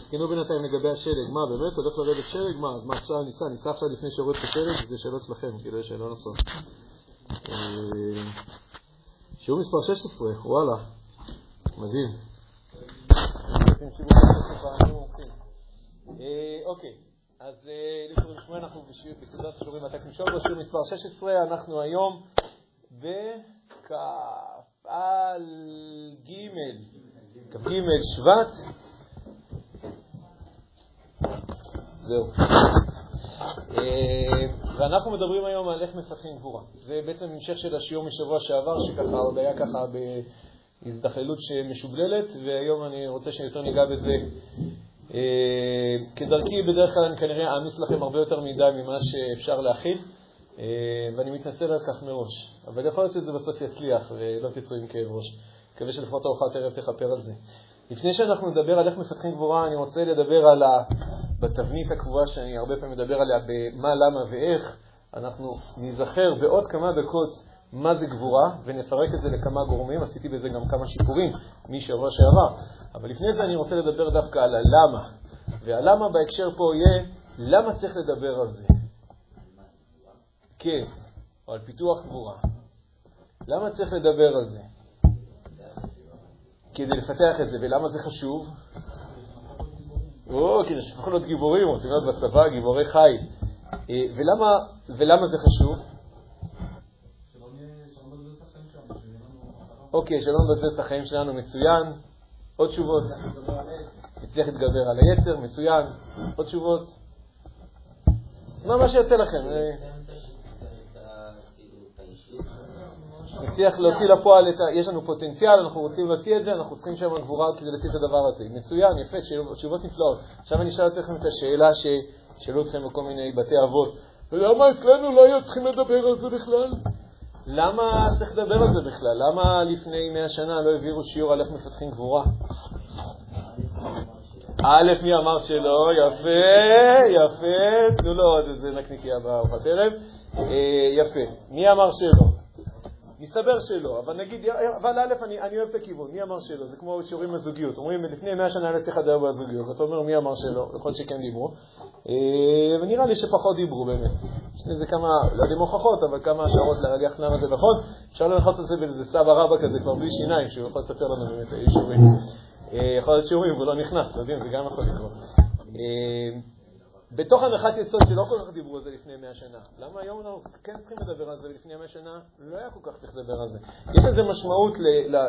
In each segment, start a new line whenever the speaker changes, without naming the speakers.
תתקנו בינתיים לגבי השלג. מה, באמת הולך לרדת שלג? מה, אז מה עכשיו ניסע? ניסע עכשיו לפני שיורד את השלג? זה שאלות שלכם, כאילו יש שאלות נוצרות. שיעור מספר 16, וואלה, מדהים. אוקיי, אז לכבוד שמונה אנחנו בסדרת השיעורים מהטקסטים שלו, בשיעור מספר 16, אנחנו היום בכ"א ג' כ"ג שבט. זהו. אה, ואנחנו מדברים היום על איך מפתחים גבורה. זה בעצם המשך של השיעור משבוע שעבר, שככה עוד היה ככה בהזדחלות משובללת, והיום אני רוצה שיותר ניגע בזה. אה, כדרכי, בדרך כלל אני כנראה אעמיס לכם הרבה יותר מדי ממה שאפשר להכיל, אה, ואני מתנצל על כך מראש. אבל יכול להיות שזה בסוף יצליח ולא תצאו עם כאב ראש. מקווה שלפחות ארוחת ערב תכפר על זה. לפני שאנחנו נדבר על איך מפתחים גבורה, אני רוצה לדבר על ה... בתבנית הקבועה שאני הרבה פעמים מדבר עליה, במה, למה ואיך, אנחנו ניזכר בעוד כמה דקות מה זה גבורה, ונפרק את זה לכמה גורמים, עשיתי בזה גם כמה שיפורים משבוע שעבר. אבל לפני זה אני רוצה לדבר דווקא על הלמה. והלמה בהקשר פה יהיה, למה צריך לדבר על זה? כן, או על פיתוח גבורה. למה צריך לדבר על זה? כדי לפתח את זה. ולמה זה חשוב? או, כדי שתוכלו להיות גיבורים, רוצים להיות בצבא גיבורי חיל. אה, ולמה, ולמה זה חשוב? אוקיי, שלא נבזבז את החיים שלנו, מצוין. עוד תשובות? נצליח להתגבר על היצר, מצוין. עוד תשובות? מה שיוצא לכם. נצליח להוציא לפועל את ה... יש לנו פוטנציאל, אנחנו רוצים להוציא את זה, אנחנו צריכים שם גבורה כדי להוציא את הדבר הזה. מצוין, יפה, תשובות נפלאות. עכשיו אני אשאל אתכם את השאלה ששאלו אתכם בכל מיני בתי אבות. ולמה אצלנו לא היו צריכים לדבר על זה בכלל? למה צריך לדבר על זה בכלל? למה לפני מאה שנה לא העבירו שיעור על איך מפתחים גבורה? א', מי אמר שלא? יפה, יפה. תנו לו עוד איזה נקניקיה בארוחת ערב. אה, יפה. מי אמר שלא? מסתבר שלא, אבל נגיד, אבל א', אני, אני אוהב את הכיוון, מי אמר שלא? זה כמו שיעורים בזוגיות, אומרים, לפני מאה שנה אני צריך לדבר בזוגיות, ואתה אומר, מי אמר שלא? יכול להיות שכן דיברו, אה, ונראה לי שפחות דיברו באמת. יש לזה כמה, לא יודעים הוכחות, אבל כמה השערות להגיח למה זה נכון, אפשר ללחוץ את זה באיזה סבא רבא כזה כבר בלי שיניים, שהוא יכול לספר לנו באמת היו שיעורים. אה, יכול להיות שיעורים והוא לא נכנס, אתם יודעים, זה גם יכול לקרות. בתוך הנחת יסוד שלא כל כך דיברו על זה לפני מאה שנה. למה היום אנחנו כן צריכים לדבר על זה ולפני מאה שנה לא היה כל כך צריך לדבר על זה? יש לזה משמעות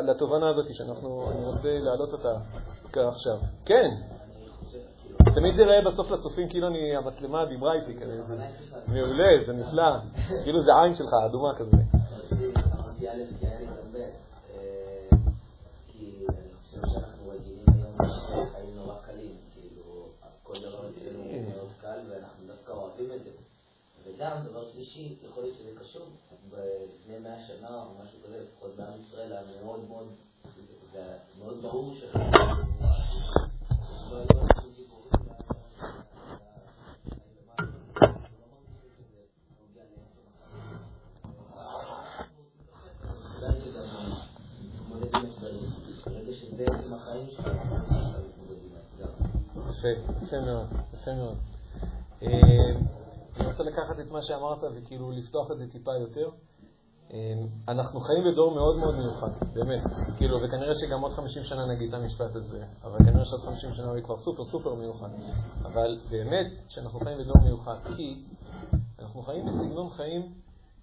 לתובנה הזאת שאנחנו, אני רוצה להעלות אותה עכשיו. כן. תמיד זה ראה בסוף לצופים כאילו אני, המצלמה דיברה איתי כזה. מעולה, זה נפלא. כאילו זה עין שלך, אדומה כזה.
וגם, דבר שלישי, יכול להיות שזה קשור, לפני מאה שנה או משהו כזה, לפחות בעם ישראל היה מאוד מאוד, מאוד ברור ש...
יפה, יפה מאוד, יפה מאוד. אה, אני רוצה לקחת את מה שאמרת וכאילו לפתוח את זה טיפה יותר. אמ, אנחנו חיים בדור מאוד מאוד מיוחד, באמת. כאילו, וכנראה שגם עוד 50 שנה נגיד את המשפט הזה, אבל כנראה שעוד 50 שנה הוא כבר סופר סופר מיוחד. אבל באמת שאנחנו חיים בדור מיוחד, כי אנחנו חיים בסגנון חיים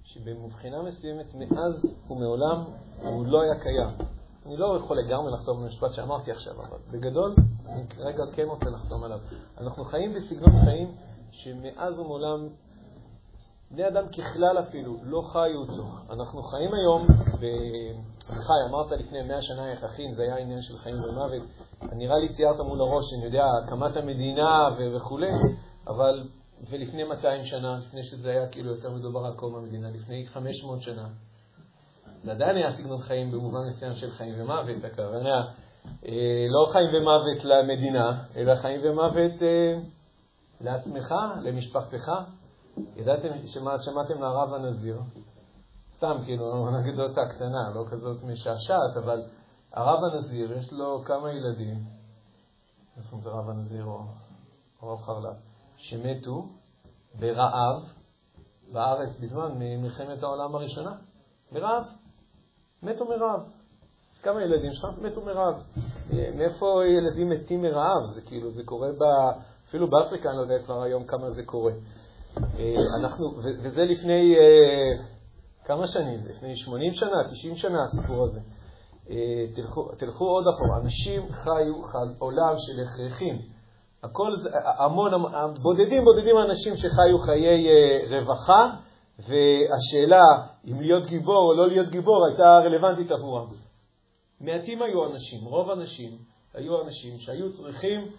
שבמבחינה מסוימת מאז ומעולם הוא לא היה קיים. אני לא יכול לגמרי לחתום על המשפט שאמרתי עכשיו, אבל בגדול, אני כרגע כן רוצה לחתום עליו. אנחנו חיים בסגנון חיים שמאז ומעולם בני אדם ככלל אפילו לא חיו אותו. אנחנו חיים היום, חי, אמרת לפני מאה שנה איך אחים, זה היה עניין של חיים ומוות. נראה לי ציירת מול הראש, אני יודע, הקמת המדינה וכולי, אבל, ולפני 200 שנה, לפני שזה היה כאילו יותר מדובר על קום המדינה, לפני 500 שנה, זה עדיין היה סגנון חיים במובן מסוים של חיים ומוות, הכוונה, אה, לא חיים ומוות למדינה, אלא חיים ומוות אה, לעצמך, למשפחתך. ידעתם, שמע, שמעתם מהרב הנזיר? סתם, כאילו, אנקדוטה קטנה, לא כזאת משעשעת, אבל הרב הנזיר, יש לו כמה ילדים, זאת זה רב הנזיר או רב חרל"פ, שמתו ברעב בארץ בזמן מלחמת העולם הראשונה. מרעב. מתו מרעב. כמה ילדים שלך מתו מרעב. מאיפה ילדים מתים מרעב? זה כאילו, זה קורה ב... אפילו באפריקה, אני לא יודע כבר היום כמה זה קורה. אה, אנחנו, וזה לפני אה, כמה שנים? לפני 80 שנה, 90 שנה הסיפור הזה. אה, תלכו, תלכו עוד אחורה. אנשים חיו עולם של הכרחים. הכל זה, המון, בודדים בודדים האנשים שחיו חיי רווחה, והשאלה אם להיות גיבור או לא להיות גיבור הייתה רלוונטית עבורם. מעטים היו אנשים, רוב האנשים היו אנשים שהיו צריכים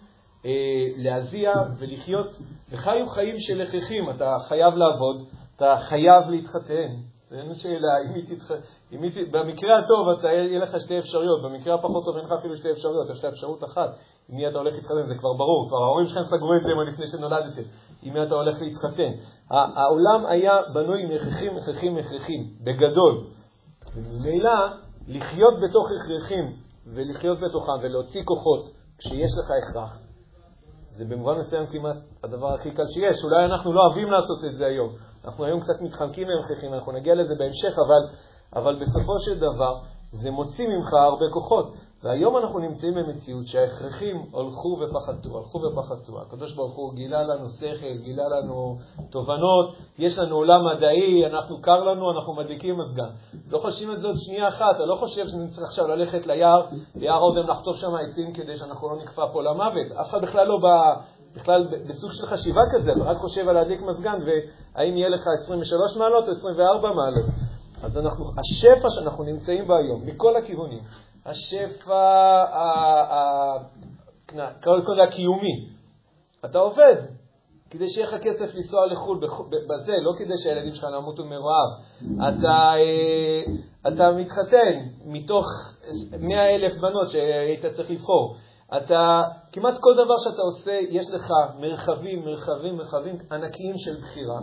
להזיע ולחיות, וחיו חיים של הכרחים. אתה חייב לעבוד, אתה חייב להתחתן. אין שאלה, אם היא תתח... אם היא... במקרה הטוב אתה, יהיה לך שתי אפשרויות, במקרה הפחות טוב אין לך אפילו שתי אפשרויות, יש לך אפשרות אחת. עם מי אתה הולך להתחתן, זה כבר ברור, כבר ההורים שלכם סגרו את זה לפני שנולדתם, עם מי אתה הולך להתחתן. העולם היה בנוי מהכרחים, הכרחים, הכרחים, בגדול. וממילא, לחיות בתוך הכרחים ולחיות בתוכם ולהוציא כוחות כשיש לך הכרח, זה במובן מסוים כמעט הדבר הכי קל שיש. אולי אנחנו לא אוהבים לעשות את זה היום. אנחנו היום קצת מתחמקים מהכרחים, אנחנו נגיע לזה בהמשך, אבל, אבל בסופו של דבר זה מוציא ממך הרבה כוחות. והיום אנחנו נמצאים במציאות שההכרחים הלכו ופחתו, הלכו ופחתו. הקדוש ברוך הוא גילה לנו שכל, גילה לנו תובנות, יש לנו עולם מדעי, אנחנו קר לנו, אנחנו מדליקים מזגן. לא חושבים את זה עוד שנייה אחת, אתה לא חושב שנצטרך עכשיו ללכת ליער, ליער אודם לחטוף שם עצים כדי שאנחנו לא נקפא פה למוות. אף אחד בכלל לא בא... בכלל בסוג של חשיבה כזה, אתה רק חושב על להדליק מזגן והאם יהיה לך 23 מעלות או 24 מעלות. אז אנחנו, השפע שאנחנו נמצאים בו היום, מכל הכיוונים, השפע, קודם כל הקיומי. אתה עובד כדי שיהיה לך כסף לנסוע לחו"ל בזה, לא כדי שהילדים שלך ימותו מרעב. אתה, אה, אתה מתחתן מתוך 100 אלף בנות שהיית צריך לבחור. אתה, כמעט כל דבר שאתה עושה, יש לך מרחבים, מרחבים, מרחבים ענקיים של בחירה.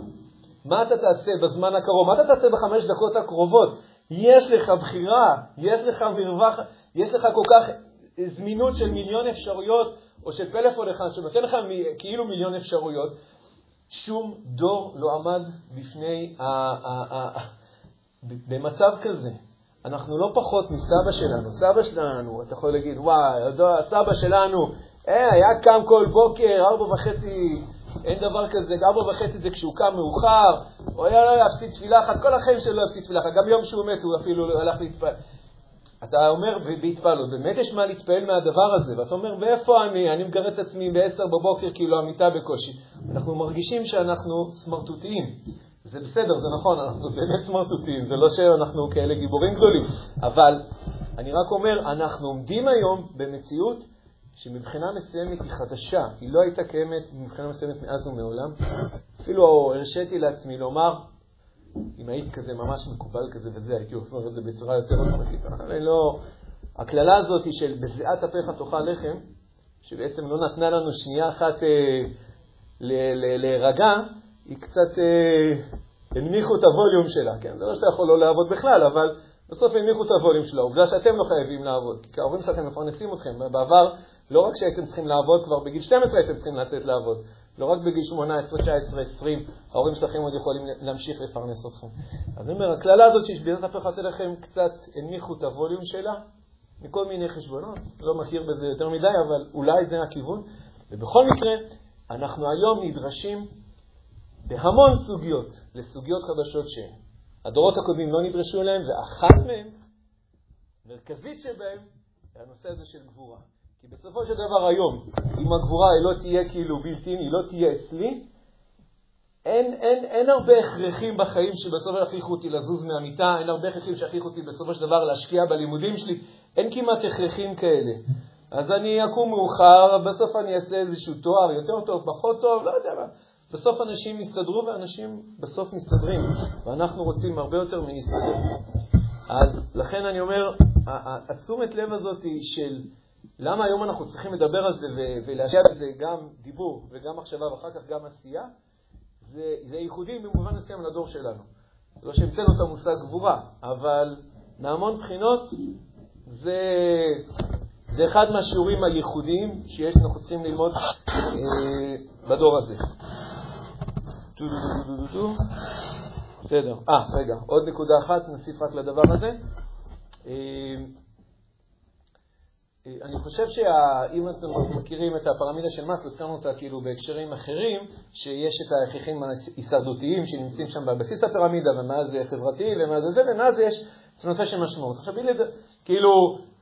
מה אתה תעשה בזמן הקרוב? מה אתה תעשה בחמש דקות הקרובות? יש לך בחירה, יש לך מרווח, יש לך כל כך זמינות של מיליון אפשרויות, או של פלאפון אחד שנותן לך כאילו מיליון אפשרויות. שום דור לא עמד בפני, ה, במצב כזה. אנחנו לא פחות מסבא שלנו. סבא שלנו, אתה יכול להגיד, וואי, הסבא שלנו, אה, היה קם כל בוקר, ארבע וחצי אין דבר כזה, ארבע וחצי זה כשהוא קם מאוחר, הוא היה לא יפסיד תפילה אחת, כל החיים שלו לא יפסיד תפילה אחת, גם יום שהוא מת הוא אפילו הלך להתפלל. אתה אומר, בהתפעלות, באמת יש מה להתפעל מהדבר הזה, ואתה אומר, ואיפה אני? אני מגרד את עצמי ב-10 בבוקר כאילו המיטה בקושי. אנחנו מרגישים שאנחנו סמרטוטיים. זה בסדר, זה נכון, אנחנו באמת סמרטוטיים, זה לא שאנחנו כאלה גיבורים גדולים, אבל אני רק אומר, אנחנו עומדים היום במציאות שמבחינה מסוימת היא חדשה, היא לא הייתה קיימת מבחינה מסוימת מאז ומעולם. אפילו הרשיתי לעצמי לומר, אם היית כזה ממש מקובל כזה וזה, הייתי אומר את זה בצורה יותר עוצמתית. לא... הקללה הזאת של בזיעת אפיך תאכל לחם, שבעצם לא נתנה לנו שנייה אחת אה, להירגע, היא קצת אה, הנמיכו את הווליום שלה. כן? זה לא שאתה יכול לא לעבוד בכלל, אבל בסוף הנמיכו את הווליום שלה. עובדה שאתם לא חייבים לעבוד, כי ההורים שלכם מפרנסים אתכם. בעבר לא רק שהייתם צריכים לעבוד, כבר בגיל 12 הייתם צריכים לצאת לעבוד. לא רק בגיל 18, 19, 20, ההורים שלכם עוד יכולים להמשיך לפרנס אתכם. אז אני אומר, הקללה הזאת שהשבירת הפכת אליכם קצת הנמיכו את הווליום שלה, מכל מיני חשבונות, לא מכיר בזה יותר מדי, אבל אולי זה הכיוון. ובכל מקרה, אנחנו היום נדרשים בהמון סוגיות, לסוגיות חדשות שהדורות הקודמים לא נדרשו אליהן, ואחת מהן, מרכזית שבהן, היא הנושא הזה של גבורה. כי בסופו של דבר היום, אם הגבורה היא לא תהיה כאילו בלתי, היא לא תהיה אצלי, אין, אין, אין הרבה הכרחים בחיים שבסופו יכריחו אותי לזוז מהמיטה, אין הרבה הכרחים שיכריחו אותי בסופו של דבר להשקיע בלימודים שלי, אין כמעט הכרחים כאלה. אז אני אקום מאוחר, בסוף אני אעשה איזשהו תואר יותר טוב, פחות טוב, לא יודע מה. בסוף אנשים יסתדרו ואנשים בסוף מסתדרים, ואנחנו רוצים הרבה יותר מלהסתדר. אז לכן אני אומר, התשומת לב הזאת של למה היום אנחנו צריכים לדבר על זה ולהשקיע בזה גם דיבור וגם מחשבה ואחר כך גם עשייה? זה, זה ייחודי במובן מסוים לדור שלנו. לא שהמצאנו את המושג גבורה, אבל מהמון בחינות זה, זה אחד מהשיעורים הייחודיים שיש, אנחנו צריכים ללמוד אה, בדור הזה. בסדר. אה, רגע, עוד נקודה אחת, נוסיף רק לדבר הזה. אה, אני חושב שאם אתם מכירים את הפירמידה של מאסלו, הזכרנו אותה כאילו בהקשרים אחרים, שיש את ההכרחים ההישרדותיים שנמצאים שם בבסיס הפירמידה, ומה זה חברתי, ומה זה זה, ומאז יש את הנושא של משמעות. עכשיו, כאילו,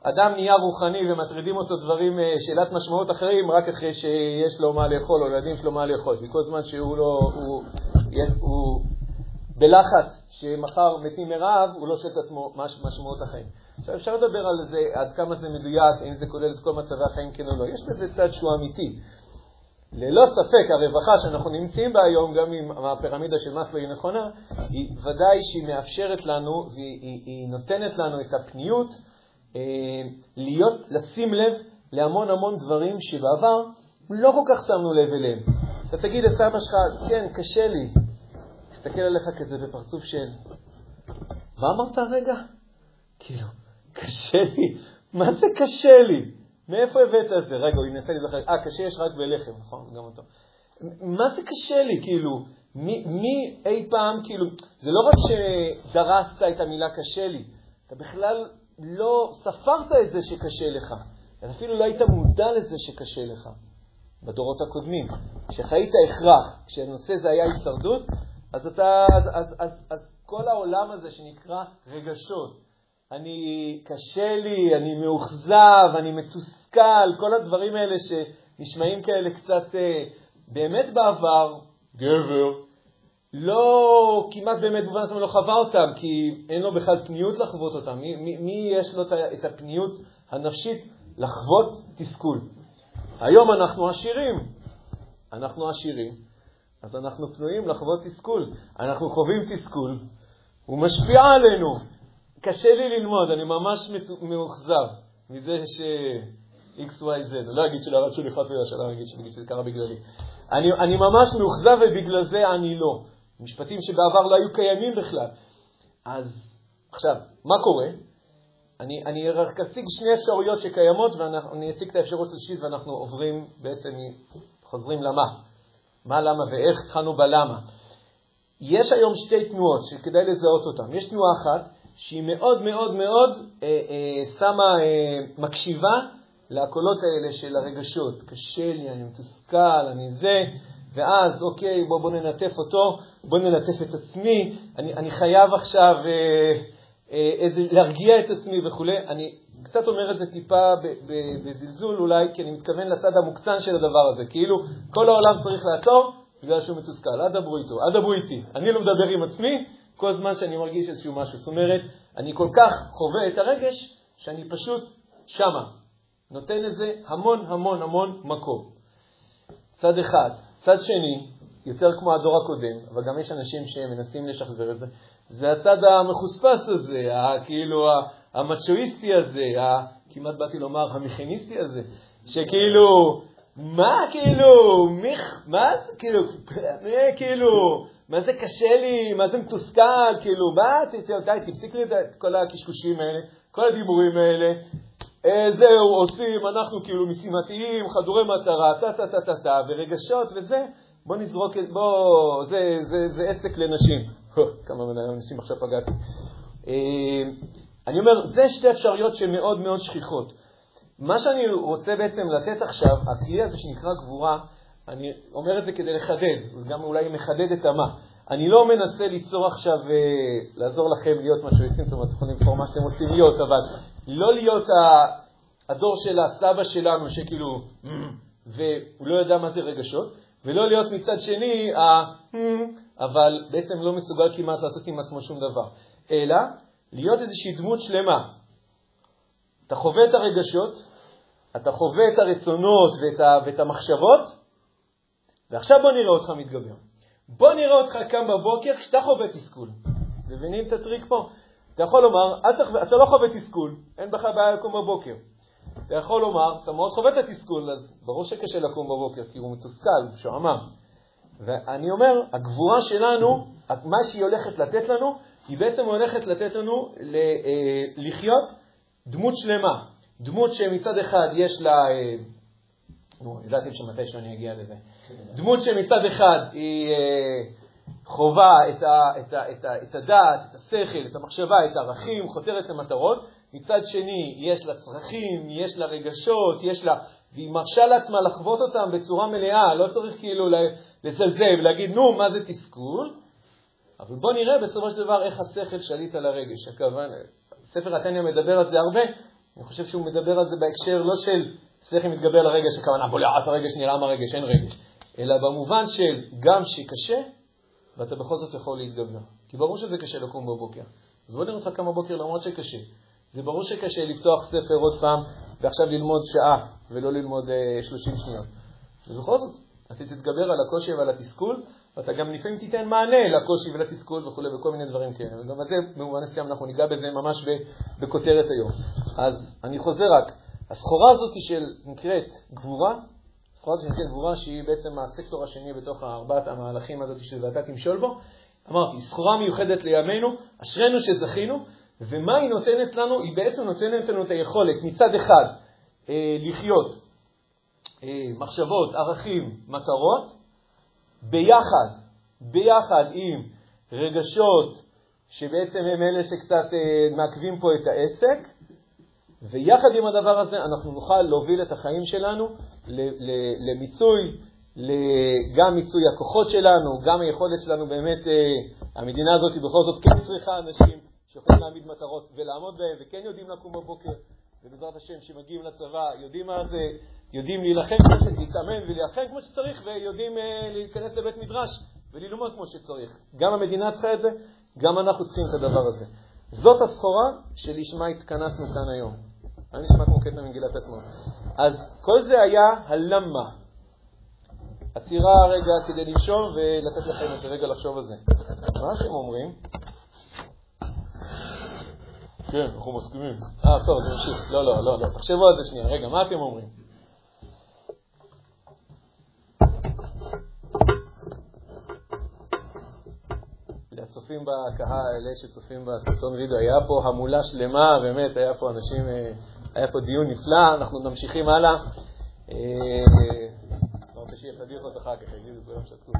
אדם נהיה רוחני ומטרידים אותו דברים, אה, שאלת משמעות אחרים, רק אחרי שיש לו מה לאכול, או לילדים שלו מה לאכול. וכל זמן שהוא לא, הוא, הוא בלחץ שמחר מתים מרעב, הוא לא שואל את עצמו מה משמעות החיים. עכשיו, אפשר לדבר על זה, עד כמה זה מדויק, האם זה כולל את כל מצבי החיים, כן או לא. יש בזה צד שהוא אמיתי. ללא ספק, הרווחה שאנחנו נמצאים בה היום, גם אם הפירמידה של מאסלו היא נכונה, היא ודאי שהיא מאפשרת לנו והיא נותנת לנו את הפניות אה, להיות, לשים לב להמון המון דברים שבעבר לא כל כך שמנו לב אליהם. אתה תגיד לסבא שלך, כן, קשה לי. תסתכל עליך כזה בפרצוף של, מה אמרת הרגע? כאילו, קשה לי. מה זה קשה לי? מאיפה הבאת את זה? רגע, הוא ינסה להיזכר. אה, קשה יש רק בלחם, נכון? גם אותו. מה זה קשה לי, כאילו? מי, מי אי פעם, כאילו, זה לא רק שדרסת את המילה קשה לי, אתה בכלל לא ספרת את זה שקשה לך. אפילו לא היית מודע לזה שקשה לך בדורות הקודמים. כשחיית הכרח, כשהנושא זה היה הישרדות, אז, אתה, אז, אז, אז, אז כל העולם הזה שנקרא רגשות, אני, קשה לי, אני מאוכזב, אני מתוסכל, כל הדברים האלה שנשמעים כאלה קצת, אה, באמת בעבר, גבר, לא כמעט באמת מובן עצמו לא חווה אותם, כי אין לו בכלל פניות לחוות אותם. מי, מי, מי יש לו את הפניות הנפשית לחוות תסכול? היום אנחנו עשירים. אנחנו עשירים, אז אנחנו פנויים לחוות תסכול. אנחנו חווים תסכול, הוא משפיע עלינו. קשה לי ללמוד, אני ממש מאוכזב מזה ש... XYZ, אני לא אגיד שלא רצו לי חס ושלום, אני אגיד שזה קרה בגללי. אני, אני ממש מאוכזב ובגלל זה אני לא. משפטים שבעבר לא היו קיימים בכלל. אז עכשיו, מה קורה? אני, אני רק אציג שני אפשרויות שקיימות, ואני אציג את האפשרות השלישית ואנחנו עוברים, בעצם חוזרים למה. מה, למה ואיך, התחלנו בלמה. יש היום שתי תנועות שכדאי לזהות אותן. יש תנועה אחת שהיא מאוד מאוד מאוד אה, אה, שמה, אה, מקשיבה לקולות האלה של הרגשות. קשה לי, אני מתוסכל, אני זה, ואז, אוקיי, בוא, בוא ננטף אותו, בוא ננטף את עצמי, אני, אני חייב עכשיו אה, אה, איזה, להרגיע את עצמי וכולי. אני קצת אומר את זה טיפה בזלזול אולי, כי אני מתכוון לצד המוקצן של הדבר הזה. כאילו, כל העולם צריך לעצור בגלל שהוא מתוסכל. אל דברו איתו, אל דברו איתי. אני לא מדבר עם עצמי כל זמן שאני מרגיש איזשהו משהו. זאת אומרת, אני כל כך חווה את הרגש, שאני פשוט שמה. נותן לזה המון המון המון מקום. צד אחד. צד שני, יותר כמו הדור הקודם, אבל גם יש אנשים שמנסים לשחזר את זה, זה הצד המחוספס הזה, כאילו המצ'ואיסטי הזה, כמעט באתי לומר המכיניסטי הזה, שכאילו, מה כאילו, מיך, מה זה כאילו, כאילו, מה זה קשה לי, מה זה מתוסכל, כאילו, מה, די, תפסיק לי את כל הקשקושים האלה, כל הדיבורים האלה, אה, זהו, עושים, אנחנו כאילו משימתיים, חדורי מטרה, טה-טה-טה-טה, ורגשות וזה, בוא נזרוק, בוא, זה, זה, זה עסק לנשים. כמה אנשים עכשיו פגעתי. אה, אני אומר, זה שתי אפשרויות שהן מאוד מאוד שכיחות. מה שאני רוצה בעצם לתת עכשיו, הכלי הזה שנקרא גבורה, אני אומר את זה כדי לחדד, וגם אולי מחדד את המה. אני לא מנסה ליצור עכשיו, אה, לעזור לכם להיות משהו, זאת אומרת, אתם יכולים לבחור מה שאתם רוצים להיות, אבל לא להיות הדור של הסבא שלנו, שכאילו, והוא לא יודע מה זה רגשות, ולא להיות מצד שני, אבל בעצם לא מסוגל כמעט לעשות עם עצמו שום דבר, אלא להיות איזושהי דמות שלמה. אתה חווה את הרגשות, אתה חווה את הרצונות ואת, ה, ואת המחשבות, ועכשיו בוא נראה אותך מתגבר. בוא נראה אותך קם בבוקר כשאתה חווה תסכול. מבינים את הטריק פה? אתה יכול לומר, אתה לא חווה תסכול, אין בך בעיה לקום בבוקר. אתה יכול לומר, אתה מאוד חווה את התסכול, אז ברור שקשה לקום בבוקר, כי הוא מתוסכל, הוא משועמם. ואני אומר, הגבורה שלנו, מה שהיא הולכת לתת לנו, היא בעצם הולכת לתת לנו אה, לחיות דמות שלמה. דמות שמצד אחד יש לה, אה, נו, ידעתי שמתישהו אני אגיע לזה, דמות שמצד אחד היא אה, חובה את, ה, את, ה, את, ה, את הדעת, את השכל, את המחשבה, את הערכים, חותרת למטרות, מצד שני יש לה צרכים, יש לה רגשות, יש לה, והיא מרשה לעצמה לחוות אותם בצורה מלאה, לא צריך כאילו לזלזל ולהגיד, נו, מה זה תסכול? אבל בואו נראה בסופו של דבר איך השכל שליט על הרגש. הכוונה, ספר התניא מדבר על זה הרבה, אני חושב שהוא מדבר על זה בהקשר לא של שכל מתגבר על הרגש, הכוונה בולעת הרגש, נראה מה רגש, אין רגש, אלא במובן של גם שקשה, ואתה בכל זאת יכול להתגבר. כי ברור שזה קשה לקום בבוקר. אז בוא נראה אותך כמה בוקר למרות שקשה. זה ברור שקשה לפתוח ספר עוד פעם ועכשיו ללמוד שעה ולא ללמוד uh, 30 שניות. ובכל זאת, אתה תתגבר על הקושי ועל התסכול, ואתה גם לפעמים תיתן מענה לקושי ולתסכול וכו' וכל מיני דברים כאלה. וגם על זה, במובן מסוים, אנחנו ניגע בזה ממש בכותרת היום. אז אני חוזר רק, הסחורה הזאת של נקראת גבורה, הסחורה הזאת שנקראת גבורה, שהיא בעצם הסקטור השני בתוך ארבעת המהלכים הזאת של ואתה תמשול בו, אמרתי, סחורה מיוחדת לימינו, אשרינו שזכינו, ומה היא נותנת לנו? היא בעצם נותנת לנו את היכולת מצד אחד אה, לחיות אה, מחשבות, ערכים, מטרות, ביחד, ביחד עם רגשות שבעצם הם אלה שקצת אה, מעכבים פה את העסק, ויחד עם הדבר הזה אנחנו נוכל להוביל את החיים שלנו למיצוי, גם מיצוי הכוחות שלנו, גם היכולת שלנו באמת, אה, המדינה הזאת בכל זאת כן צריכה אנשים שיכולים להעמיד מטרות ולעמוד בהם וכן יודעים לקום בבוקר ובעזרת השם, שמגיעים לצבא, יודעים מה זה, יודעים להילחם, להתאמן ולהילחם כמו שצריך, ויודעים אה, להיכנס לבית מדרש וללמוד כמו שצריך. גם המדינה צריכה את זה, גם אנחנו צריכים את הדבר הזה. זאת הסחורה שלשמה התכנסנו כאן היום. אני נשמע כמו קטע ממגילת עצמאות. אז כל זה היה הלמה. עצירה רגע כדי לנשום ולתת לכם את הרגע לחשוב על זה. מה אתם אומרים? כן, אנחנו מסכימים. אה, טוב, זה ממשיך. לא, לא, לא, לא. תחשבו על זה שנייה. רגע, מה אתם אומרים? הצופים בקהל, אלה שצופים בסרטון וידאו, היה פה המולה שלמה, באמת, היה פה אנשים, אה, היה פה דיון נפלא, אנחנו ממשיכים הלאה. אה, לא רוצה שיהיה פדיחות אחר כך, יגידו כולם שתקו.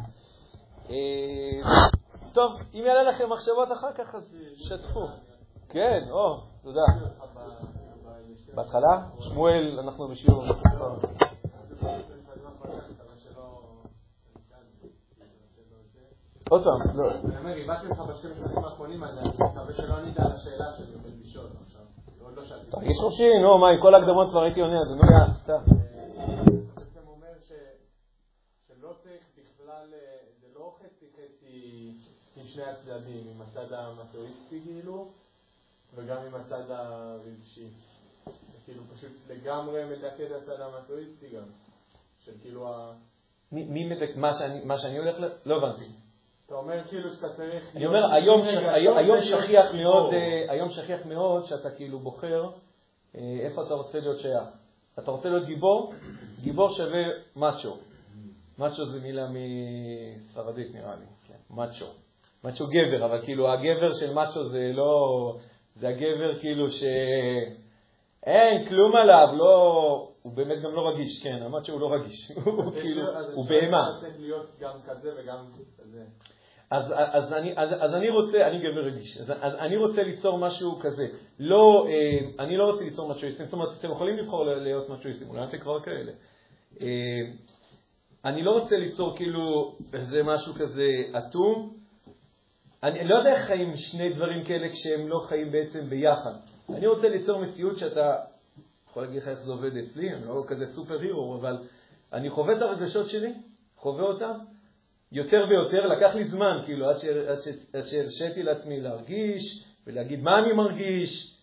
אה, טוב, אם יעלה לכם מחשבות אחר כך, אז שתפו. כן, או, תודה. בהתחלה? שמואל, אנחנו בשיעור. עוד פעם, לא.
אני אומר, איבדתי לך בשתי משפטים האחרונים, אני מקווה שלא ענית על השאלה שלי בלבישות עכשיו. לא.
תרגיש חופשי, נו, מה, עם כל ההקדמות כבר הייתי עונה, אז נו, יאללה, סע.
בעצם אומר שלא צריך בכלל, זה לא חצי חצי עם שני הצדדים, עם הצד המטואיסטי כאילו, וגם עם הצד הרגשי. זה כאילו פשוט לגמרי מדכא את הצד המטואיסטי גם. של כאילו ה...
מי מדכא? מה שאני הולך ל... לא הבנתי.
אתה אומר כאילו שאתה צריך...
אני אומר, היום שכיח מאוד, אה, היום שכיח מאוד שאתה כאילו בוחר אה, איפה אתה רוצה להיות שייך. אתה רוצה להיות גיבור? גיבור שווה מאצ'ו. מאצ'ו זה מילה מספרדית נראה לי, כן, מאצ'ו. מאצ'ו גבר, אבל כאילו הגבר של מאצ'ו זה לא... זה הגבר כאילו שאין כלום עליו, לא... הוא באמת גם לא רגיש, כן, אמרת שהוא לא רגיש, הוא כאילו, הוא בהמה.
צריך להיות גם כזה וגם כזה.
אז, אז, אני, אז, אז אני רוצה, אני גבר רגיש, אז, אז אני רוצה ליצור משהו כזה. לא, אה, אני לא רוצה ליצור מצ'ואיסטים, זאת אומרת, אתם יכולים לבחור להיות מצ'ואיסטים, אולי אתם כבר כאלה. אה, אני לא רוצה ליצור כאילו איזה משהו כזה אטום, אני לא יודע איך חיים שני דברים כאלה כשהם לא חיים בעצם ביחד. אני רוצה ליצור מציאות שאתה, יכול להגיד לך איך זה עובד אצלי, אני לא כזה סופר הירו, אבל אני חווה את הרגשות שלי, חווה אותם, יותר ויותר, לקח לי זמן, כאילו, עד שהרשיתי לעצמי להרגיש ולהגיד מה אני מרגיש,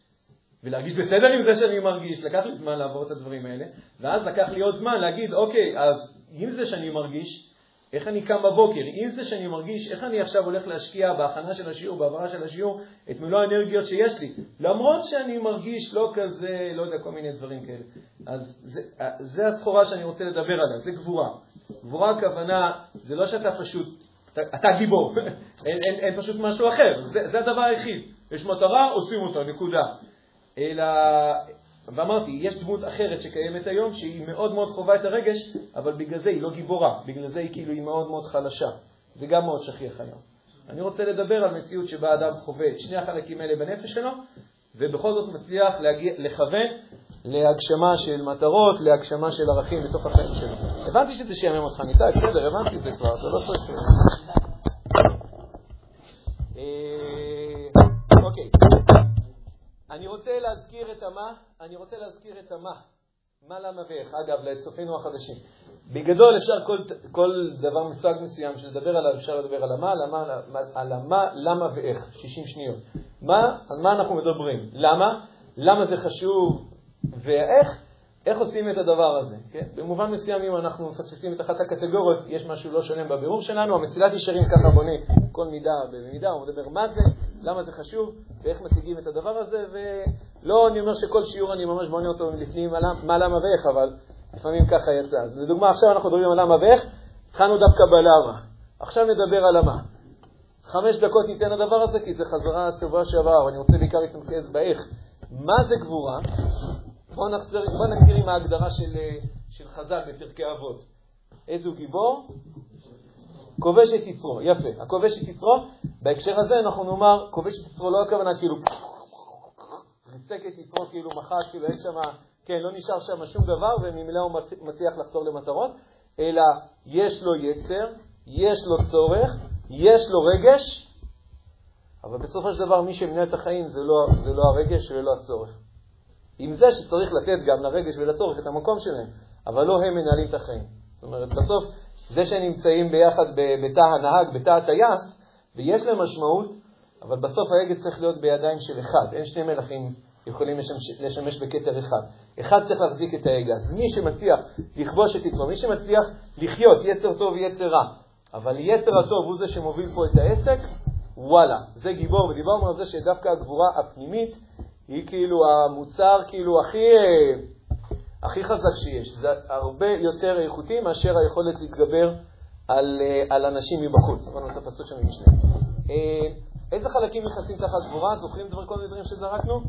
ולהרגיש בסדר עם זה שאני מרגיש, לקח לי זמן לעבור את הדברים האלה, ואז לקח לי עוד זמן להגיד, אוקיי, אז עם זה שאני מרגיש, איך אני קם בבוקר, עם זה שאני מרגיש, איך אני עכשיו הולך להשקיע בהכנה של השיעור, בהעברה של השיעור, את מלוא האנרגיות שיש לי, למרות שאני מרגיש לא כזה, לא יודע, כל מיני דברים כאלה. אז זה, זה הסחורה שאני רוצה לדבר עליה, זה גבורה. גבורה הכוונה, זה לא שאתה פשוט, אתה, אתה גיבור, אין, אין, אין פשוט משהו אחר, זה, זה הדבר היחיד. יש מטרה, עושים אותה, נקודה. אלא ואמרתי, יש דמות אחרת שקיימת היום, שהיא מאוד מאוד חווה את הרגש, אבל בגלל זה היא לא גיבורה, בגלל זה היא כאילו היא מאוד מאוד חלשה. זה גם מאוד שכיח היום. אני רוצה לדבר על מציאות שבה אדם חווה את שני החלקים האלה בנפש שלו, ובכל זאת מצליח להגיע, לכוון להגשמה של מטרות, להגשמה של ערכים בתוך החיים שלו. הבנתי שזה שיאמם אותך, ניתאי, בסדר, הבנתי את זה כבר, זה לא צריך... אה, אוקיי. אני רוצה להזכיר את המה, אני רוצה להזכיר את המה. מה, למה ואיך. אגב, לצופינו החדשים. בגדול אפשר כל, כל דבר מושג מסוים שלדבר עליו, אפשר לדבר על המה, למה, על המה, למה ואיך, 60 שניות. מה, על מה אנחנו מדברים? למה? למה זה חשוב ואיך? איך עושים את הדבר הזה? כן? במובן מסוים, אם אנחנו מפספסים את אחת הקטגוריות, יש משהו לא שלם בבירור שלנו. המסילת ישרים ככה בונה כל מידה במידה, הוא מדבר מה זה, למה זה חשוב ואיך מציגים את הדבר הזה, ולא אני אומר שכל שיעור אני ממש בונה אותו לפנים מה, למה ואיך, אבל לפעמים ככה יצא. אז לדוגמה, עכשיו אנחנו מדברים על למה ואיך, התחלנו דווקא בלמה. עכשיו נדבר על המה. חמש דקות ניתן לדבר הזה, כי זה חזרה שבוע שעבר, ואני רוצה בעיקר להתמקד באיך. מה זה גבורה? בואו נחזיר, בוא נזכיר עם ההגדרה של, של חז"ל בפרקי אבות. איזו גיבור? כובש את יצרו. יפה. הכובש את יצרו, בהקשר הזה אנחנו נאמר, כובש את יצרו לא הכוונה כאילו ריסק את יצרו כאילו מחק, כאילו אין שם, כן, לא נשאר שם שום דבר וממילא הוא מצליח לחתור למטרות, אלא יש לו יצר, יש לו צורך, יש לו רגש, אבל בסופו של דבר מי שמנהל את החיים זה לא, זה לא הרגש ולא הצורך. עם זה שצריך לתת גם לרגש ולצורך את המקום שלהם, אבל לא הם מנהלים את החיים. זאת אומרת, בסוף, זה שהם נמצאים ביחד בתא הנהג, בתא הטייס, ויש להם משמעות, אבל בסוף ההגה צריך להיות בידיים של אחד. אין שני מלכים יכולים לשמש, לשמש בכתר אחד. אחד צריך להחזיק את ההגה. אז מי שמצליח לכבוש את יצרו, מי שמצליח לחיות יצר טוב ויצר רע, אבל יצר הטוב הוא זה שמוביל פה את העסק, וואלה, זה גיבור. ודיברנו על זה שדווקא הגבורה הפנימית היא כאילו המוצר כאילו הכי, הכי חזק שיש. זה הרבה יותר איכותי מאשר היכולת להתגבר על, על אנשים מבחוץ. עברנו את הפסוק שם משנה. אה, איזה חלקים נכנסים תחת גבורה? זוכרים דבר כל מיני דברים שזרקנו?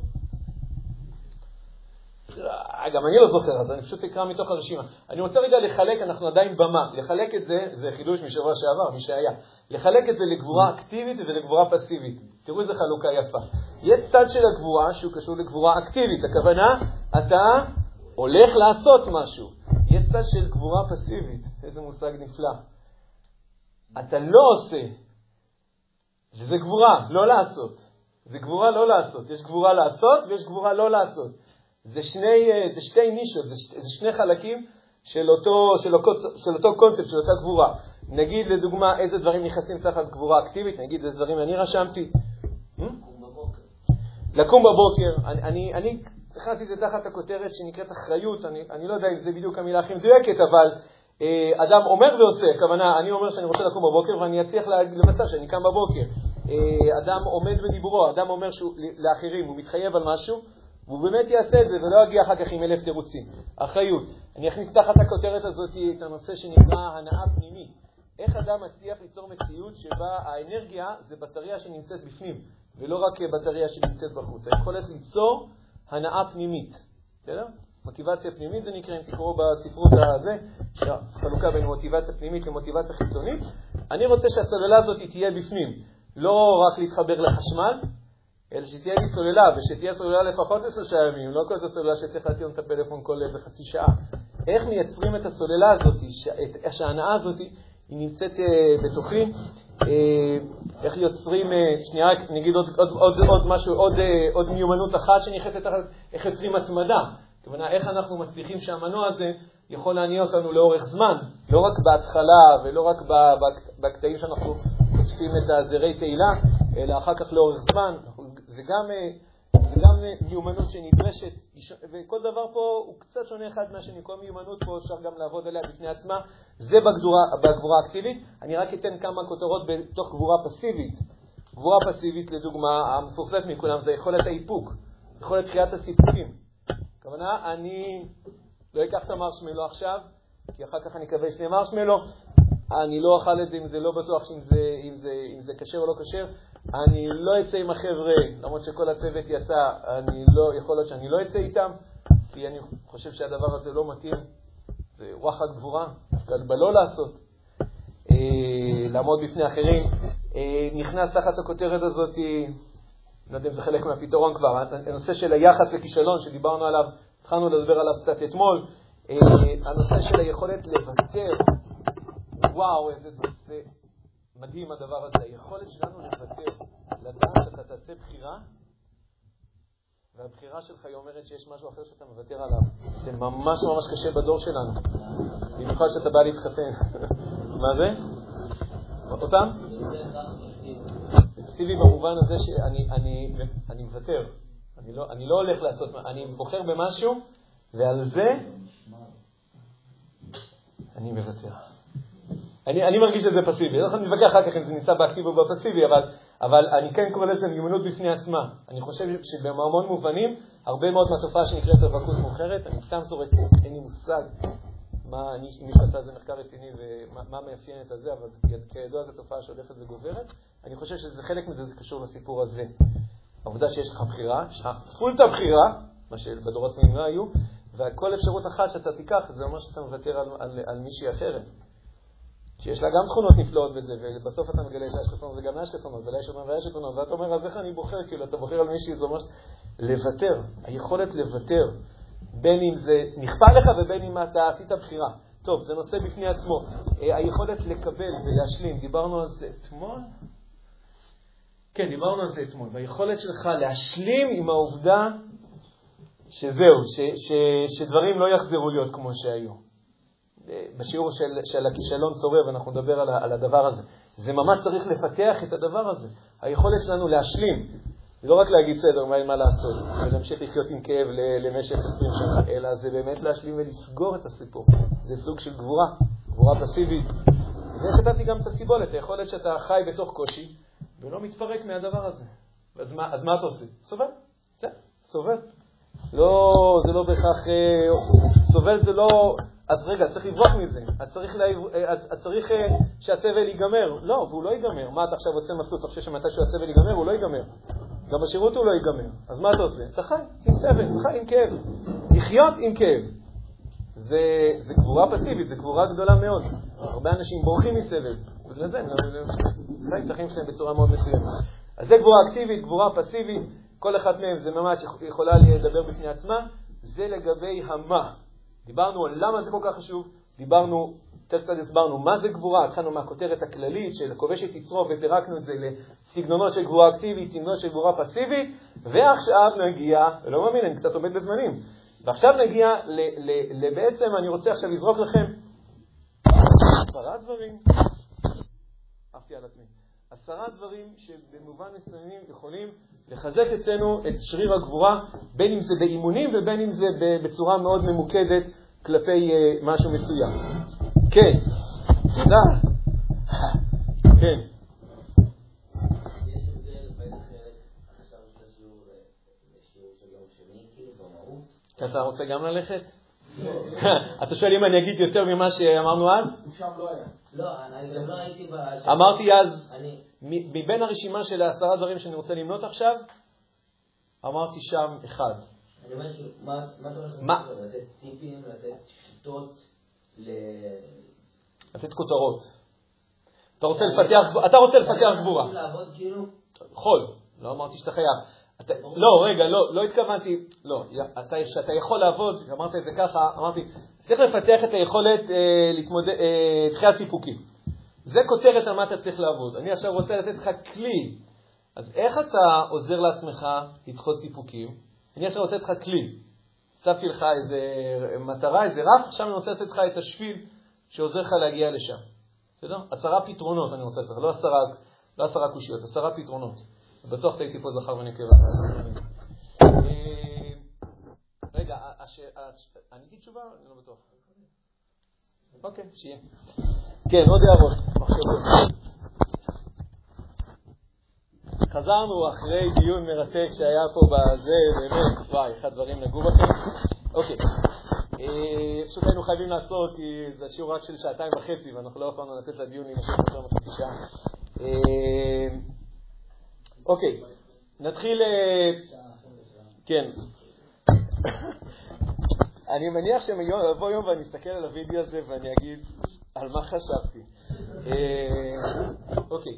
גם אני לא זוכר, אז אני פשוט אקרא מתוך הרשימה. אני רוצה רגע לחלק, אנחנו עדיין במה, לחלק את זה, זה חידוש משבוע שעבר, מי שהיה, לחלק את זה לגבורה אקטיבית ולגבורה פסיבית. תראו איזה חלוקה יפה. יש צד של הגבורה שהוא קשור לגבורה אקטיבית, הכוונה, אתה הולך לעשות משהו. יש צד של גבורה פסיבית, איזה מושג נפלא. אתה לא עושה, וזה גבורה, לא לעשות. זה גבורה לא לעשות. יש גבורה לעשות ויש גבורה לא לעשות. זה, שני, אה, זה שתי נישות, זה, זה שני חלקים של אותו, של, אותו, של אותו קונספט, של אותה גבורה. נגיד לדוגמה איזה דברים נכנסים תחת גבורה אקטיבית, נגיד איזה דברים אני רשמתי. לקום בבוקר. אני, אני, אני הכנסתי את זה תחת הכותרת שנקראת אחריות, אני, אני לא יודע אם זה בדיוק המילה הכי מדויקת, אבל אה, אדם אומר ועושה, הכוונה, אני אומר שאני רוצה לקום בבוקר ואני אצליח למצב שאני קם בבוקר. אה, אדם עומד בדיבורו, אדם אומר שהוא, לאחרים, הוא מתחייב על משהו, והוא באמת יעשה את זה ולא יגיע אחר כך עם אלף תירוצים. אחריות. אני אכניס תחת הכותרת הזאת את הנושא שנקרא הנאה פנימית. איך אדם מצליח ליצור מציאות שבה האנרגיה זה בטריה שנמצאת בפנים, ולא רק בטריה שנמצאת בחוץ. היכולת ליצור הנאה פנימית. בסדר? מוטיבציה פנימית זה נקרא, אם תקראו בספרות הזה, חלוקה בין מוטיבציה פנימית למוטיבציה חיצונית. אני רוצה שהסוללה הזאת תהיה בפנים, לא רק להתחבר לחשמל, אלא שתהיה לי סוללה, ושתהיה סוללה לפחות לשלושה ימים, לא כל סוללה שצריך להטעין את הפלאפון כל בחצי שעה. איך מייצרים את הסוללה הזאת, שההנאה הזאת היא נמצאת uh, בתוכי, uh, איך יוצרים, uh, שנייה נגיד עוד, עוד, עוד, עוד משהו, עוד, עוד מיומנות אחת שנכנסת איך יוצרים התמדה. הכוונה, איך אנחנו מצליחים שהמנוע הזה יכול להניע אותנו לאורך זמן, לא רק בהתחלה ולא רק בקטעים שאנחנו חושפים את הזרי תהילה, אלא אחר כך לאורך זמן. זה גם, אה, זה גם אה, מיומנות שנדרשת, וכל דבר פה הוא קצת שונה אחד מהשני. כל מיומנות פה אפשר גם לעבוד עליה בפני עצמה. זה בגבורה, בגבורה אקטיבית. אני רק אתן כמה כותרות בתוך גבורה פסיבית. גבורה פסיבית, לדוגמה, המפורסמת מכולם זה יכולת האיפוק, יכולת תחיית הסיפוקים. הכוונה, אני לא אקח את המרשמלו עכשיו, כי אחר כך אני אקווה שני מרשמלו, אני לא אוכל את זה אם זה לא בטוח אם זה, אם זה, אם זה כשר או לא כשר, אני לא אצא עם החבר'ה, למרות שכל הצוות יצא, אני לא, יכול להיות שאני לא אצא איתם, כי אני חושב שהדבר הזה לא מתאים. זה וואחד גבורה, דווקא בלא לעשות. אה, לעמוד בפני אחרים. אה, נכנס תחת הכותרת הזאת, לא יודע אם זה חלק מהפתרון כבר, הנושא של היחס לכישלון שדיברנו עליו, התחלנו לדבר עליו קצת אתמול, אה, הנושא של היכולת לוותר, וואו, איזה נושא מדהים הדבר הזה, היכולת שלנו לוותר, לדעת שאתה תעשה בחירה, והבחירה שלך היא אומרת שיש משהו אחר שאתה מוותר עליו. זה ממש ממש קשה בדור שלנו, במיוחד שאתה בא להתחתן. מה זה? אותם? פסיבי במובן הזה שאני מוותר. לא, אני לא הולך לעשות, אני בוחר במשהו, ועל זה אני מוותר. אני, אני מרגיש שזה פסיבי. לא יכול להתווכח אחר כך אם זה נמצא באקטיבי או בפסיבי, אבל, אבל אני כן קורא לזה מיומנות בפני עצמה. אני חושב שבהמון מובנים, הרבה מאוד מהתופעה שנקראת רווקות מאוחרת, אני סתם זורק, אין לי מושג מה, אני, מי שעשה איזה מחקר רציני ומה מאפיין את הזה, אבל כידוע זו תופעה שהולכת וגוברת. אני חושב שזה חלק מזה, זה קשור לסיפור הזה. העובדה שיש לך בחירה, יש לך פולטה בחירה, מה שבדורות קודמים לא היו, וכל אפשרות אחת שאתה תיקח, זה אומר שאתה מוותר על, על, על מישהי אחרת. שיש לה גם תכונות נפלאות בזה, ובסוף אתה מגלה שיש חסרונות וגם לה יש חסרונות, ולה יש יתרונות ויש יתרונות, ואתה אומר, אז איך אני בוחר? כאילו, אתה בוחר על מישהי, זה ממש... לוותר, היכולת לוותר. בין אם זה נכפה לך ובין אם אתה עשית בחירה. טוב, זה נושא בפני עצמו. אה, היכולת לקבל ולהשלים, דיברנו על זה אתמול? כן, דיברנו על זה אתמול. והיכולת שלך להשלים עם העובדה שזהו, ש, ש, שדברים לא יחזרו להיות כמו שהיו. בשיעור של, של הכישלון צורב, אנחנו נדבר על, על הדבר הזה. זה ממש צריך לפתח את הדבר הזה. היכולת שלנו להשלים לא רק להגיד בסדר, מה, מה לעשות, ולהמשיך לחיות עם כאב למשך 20 שנה, אלא זה באמת להשלים ולסגור את הסיפור. זה סוג של גבורה, גבורה פסיבית. ונתתי גם את הסיבולת, היכולת שאתה חי בתוך קושי ולא מתפרק מהדבר הזה. אז מה, אז מה אתה עושה? סובל, בסדר, סובל. לא, זה לא בהכרח, אה, סובל זה לא, אז רגע, צריך לברוח מזה. אז צריך, לה, אז, אז צריך אה, שהסבל ייגמר. לא, והוא לא ייגמר. מה אתה עכשיו עושה מסלול? אתה חושב שמתי הסבל ייגמר? הוא לא ייגמר. גם בשירות הוא לא ייגמר. אז מה אתה עושה? אתה חי עם סבל, אתה חי עם כאב. לחיות עם כאב. זה, זה גבורה פסיבית, זה גבורה גדולה מאוד. הרבה אנשים בורחים מסבל. בגלל זה חיים את החיים שלהם בצורה מאוד מסוימת. אז זה גבורה אקטיבית, גבורה פסיבית. כל אחת מהן זה ממש יכולה לדבר בפני עצמה. זה לגבי המה. דיברנו על למה זה כל כך חשוב, דיברנו קצת קצת הסברנו מה זה גבורה, התחלנו מהכותרת הכללית של כובש את יצרו ופירקנו את זה לסגנונות של גבורה אקטיבית, סגנונות של גבורה פסיבית, ועכשיו נגיע, לא מאמין, אני קצת עומד בזמנים, ועכשיו נגיע לבעצם, אני רוצה עכשיו לזרוק לכם עשרה דברים, עפתי על עצמי, עשרה דברים שבמובן מסוימים יכולים לחזק אצלנו את שריר הגבורה, בין אם זה באימונים ובין אם זה בצורה מאוד ממוקדת כלפי אה, משהו מסוים. כן, תודה. כן. אתה רוצה גם ללכת? אתה שואל אם אני אגיד יותר ממה שאמרנו אז?
לא, אני גם לא הייתי ב...
אמרתי אז, מבין הרשימה של העשרה דברים שאני רוצה למנות עכשיו, אמרתי שם אחד.
מה אתה? לתת טיפים, לתת שיטות?
לתת כותרות. אתה רוצה לפתח, אתה רוצה לפתח גבורה.
כאילו?
יכול, לא אמרתי שאתה חייב. לא, רגע, לא, לא התכוונתי, לא, שאתה יכול לעבוד, אמרת את זה ככה, אמרתי, צריך לפתח את היכולת אה, להתמודד, אה, דחיית סיפוקים. זה כותרת על מה אתה צריך לעבוד. אני עכשיו רוצה לתת לך כלי. אז איך אתה עוזר לעצמך לדחות סיפוקים? אני עכשיו רוצה לתת לך כלי. הצבתי לך איזה מטרה, איזה רף, עכשיו אני רוצה לתת לך את השביל שעוזר לך להגיע לשם. בסדר? עשרה פתרונות אני רוצה לתת לך, לא עשרה, לא עשרה קושיות, עשרה פתרונות. בטוח טעיתי פה זכר ונקבה. אה, רגע, עניתי תשובה? אני לא בטוח. אוקיי, שיהיה. כן, עוד הערות. חזרנו אחרי דיון מרתק שהיה פה בזה, באמת, וואי, איך הדברים נגעו בכם. אוקיי, אה, פשוט היינו חייבים לעצור כי זה שיעור רק של שעתיים וחצי ואנחנו לא יכולנו לתת לדיון להימשך יותר מחצי שעה. אה, אוקיי, נתחיל... אה, כן. אני מניח שיבוא יום ואני אסתכל על הוידאו הזה ואני אגיד, על מה חשבתי. אה, אוקיי,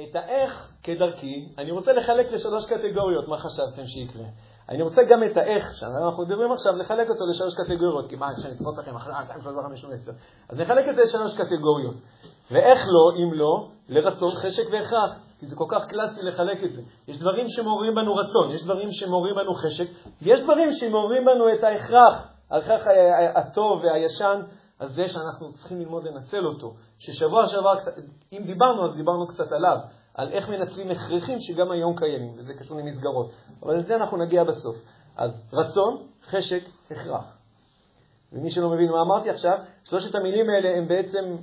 את האיך כדרכי, אני רוצה לחלק לשלוש קטגוריות, מה חשבתם שיקרה. אני רוצה גם את האיך, שאנחנו מדברים עכשיו, לחלק אותו לשלוש קטגוריות, כי מה, אפשר לתפוס לכם אחרי 2, 3, 4, 5, 10. אז נחלק את זה לשלוש קטגוריות. ואיך לא, אם לא, לרצון, חשק והכרח. כי זה כל כך קלאסי לחלק את זה. יש דברים שמעוררים בנו רצון, יש דברים שמעוררים בנו חשק, ויש דברים שמעוררים בנו את ההכרח, ההכרח הטוב והישן, אז זה שאנחנו צריכים ללמוד לנצל אותו. ששבוע שעבר, אם דיברנו, אז דיברנו קצת עליו, על איך מנצלים הכרחים שגם היום קיימים, וזה קשור למסגרות. אבל לזה אנחנו נגיע בסוף. אז רצון, חשק, הכרח. ומי שלא מבין מה אמרתי עכשיו, שלושת המילים האלה הם בעצם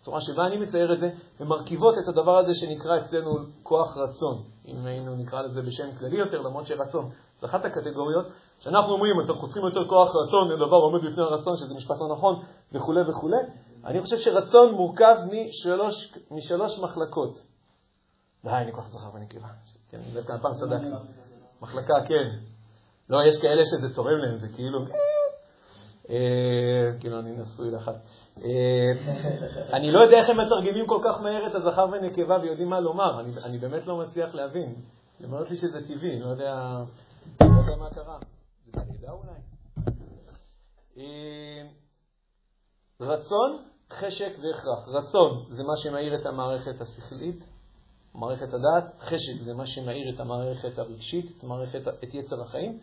הצורה שבה אני מצייר את זה, הן מרכיבות את הדבר הזה שנקרא אצלנו כוח רצון, אם היינו נקרא לזה בשם כללי יותר, למרות שרצון זה אחת הקטגוריות, שאנחנו אומרים, אנחנו צריכים יותר כוח רצון, זה דבר עומד בפני הרצון, שזה משפט לא נכון, וכו' וכו'. אני חושב שרצון מורכב משלוש, משלוש מחלקות. די, אני כוח זכר ונקבה. כן, דווקא הפעם צדקתי. מחלקה, כן. לא, יש כאלה שזה צורם להם, זה כאילו... אה, כאילו, אני נשוי לאחת. אה, אני לא יודע איך הם מתרגמים כל כך מהר את הזכר ונקבה ויודעים מה לומר. אני באמת לא מצליח להבין. היא אומרת לי שזה טבעי, לא יודע לא מה קרה. בלידה אולי? אה, רצון, חשק והכרח. רצון זה מה שמאיר את המערכת השכלית, מערכת הדעת, חשק זה מה שמאיר את המערכת הרגשית, את, מערכת, את יצר החיים,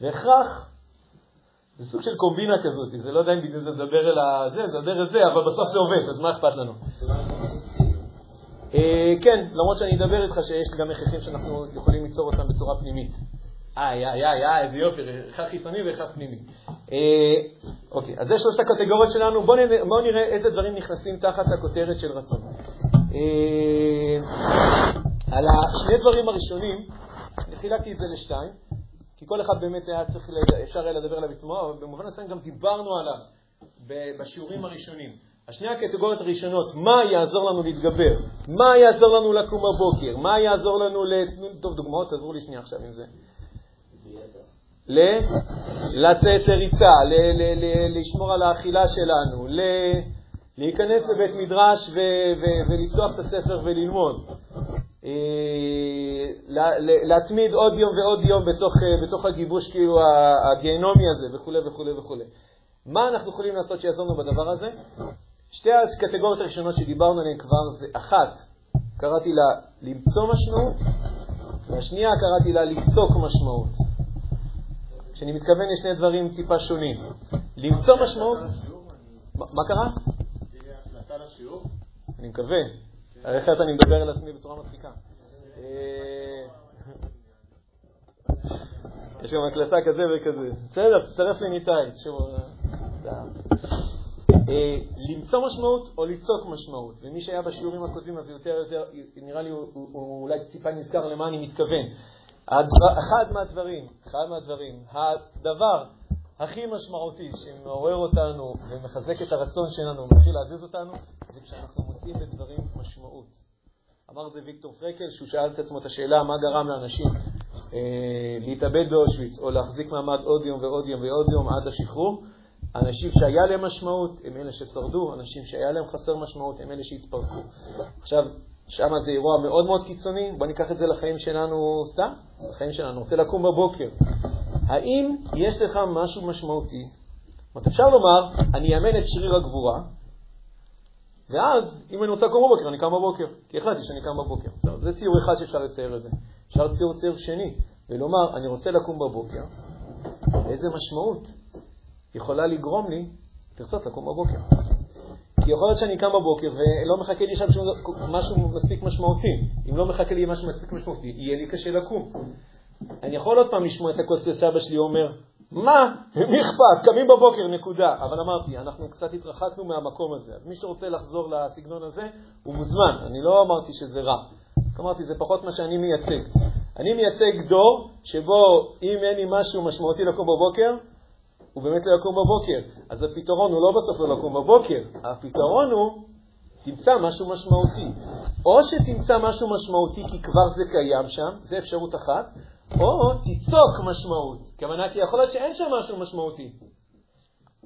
והכרח זה סוג של קומבינה כזאת, זה לא יודע אם בגלל זה לדבר אל זה, לדבר אל זה, אבל בסוף זה עובד, אז מה אכפת לנו? אה, כן, למרות שאני אדבר איתך שיש גם הכרחים שאנחנו יכולים ליצור אותם בצורה פנימית. איי, איי, איי, איי, איזה יופי, אחד חיצוני ואחד פנימי. אה, אוקיי, אז זה שלושת הקטגוריות שלנו. בואו נראה, בוא נראה איזה דברים נכנסים תחת הכותרת של רצון. אה, על השני דברים הראשונים, חילקתי את זה לשתיים. כי כל אחד באמת היה צריך, אפשר היה לדבר עליו עצמו, אבל במובן מסוים גם דיברנו עליו בשיעורים הראשונים. השני הקטגוריות הראשונות, מה יעזור לנו להתגבר? מה יעזור לנו לקום בבוקר? מה יעזור לנו ל... טוב, דוגמאות, תעזרו לי שנייה עכשיו עם זה. לצאת לריצה. לשמור על האכילה שלנו. להיכנס לבית מדרש. ולפתוח את הספר וללמוד. אה, להתמיד עוד יום ועוד יום בתוך, אה, הגיבוש כאילו הגיהנומי הזה וכו' וכו' וכו'. מה אנחנו יכולים לעשות שיעזור לנו בדבר הזה? שתי הקטגוריות הראשונות שדיברנו עליהן כבר זה אחת, קראתי לה למצוא משמעות, והשנייה קראתי לה לפסוק משמעות. כשאני מתכוון לשני דברים טיפה שונים. למצוא משמעות... מה קרה? אני מקווה. אחרת אני מדבר על עצמי בצורה מצחיקה. אה, יש גם הקלטה כזה וכזה. בסדר, תצטרף לי ניתאי. אה, למצוא משמעות או ליצוק משמעות. ומי שהיה בשיעורים הקודמים, אז יותר, יותר, נראה לי, הוא אולי טיפה נזכר למה אני מתכוון. הדבר, אחד מהדברים, אחד מהדברים, הדבר הכי משמעותי שמעורר אותנו ומחזק את הרצון שלנו ומתחיל להזיז אותנו, זה כשאנחנו מוצאים בדברים משמעות. אמר זה ויקטור פרקל, שהוא שאל את עצמו את השאלה מה גרם לאנשים אה, להתאבד באושוויץ או להחזיק מעמד עוד יום ועוד יום ועוד יום עד השחרור. אנשים שהיה להם משמעות הם אלה ששרדו, אנשים שהיה להם חסר משמעות הם אלה שהתפרקו. עכשיו, שם זה אירוע מאוד מאוד קיצוני, בואו ניקח את זה לחיים שלנו סתם, לחיים שלנו. רוצה לקום בבוקר. האם יש לך משהו משמעותי? זאת אפשר לומר, אני אאמן את שריר הגבורה, ואז, אם אני רוצה לקום בבוקר, אני קם בבוקר, כי החלטתי שאני קם בבוקר. טוב, זה ציור אחד שאפשר לצייר את זה. אפשר ציור ציור שני, ולומר, אני רוצה לקום בבוקר, איזה משמעות יכולה לגרום לי לרצות לקום בבוקר. כי יכול להיות שאני קם בבוקר ולא מחכה לי שם משהו מספיק משמעותי. אם לא מחכה לי משהו מספיק משמעותי, יהיה לי קשה לקום. אני יכול עוד פעם לשמוע את של סבא שלי אומר, מה? מי אכפת? קמים בבוקר, נקודה. אבל אמרתי, אנחנו קצת התרחקנו מהמקום הזה. אז מי שרוצה לחזור לסגנון הזה, הוא מוזמן. אני לא אמרתי שזה רע. אמרתי, זה פחות מה שאני מייצג. אני מייצג דור שבו אם אין לי משהו משמעותי לקום בבוקר, הוא באמת לא יקום בבוקר. אז הפתרון הוא לא בסוף לא לקום בבוקר, הפתרון הוא, תמצא משהו משמעותי. או שתמצא משהו משמעותי כי כבר זה קיים שם, זה אפשרות אחת, או תיצוק משמעות. כוונה כי יכול להיות שאין שם משהו משמעותי.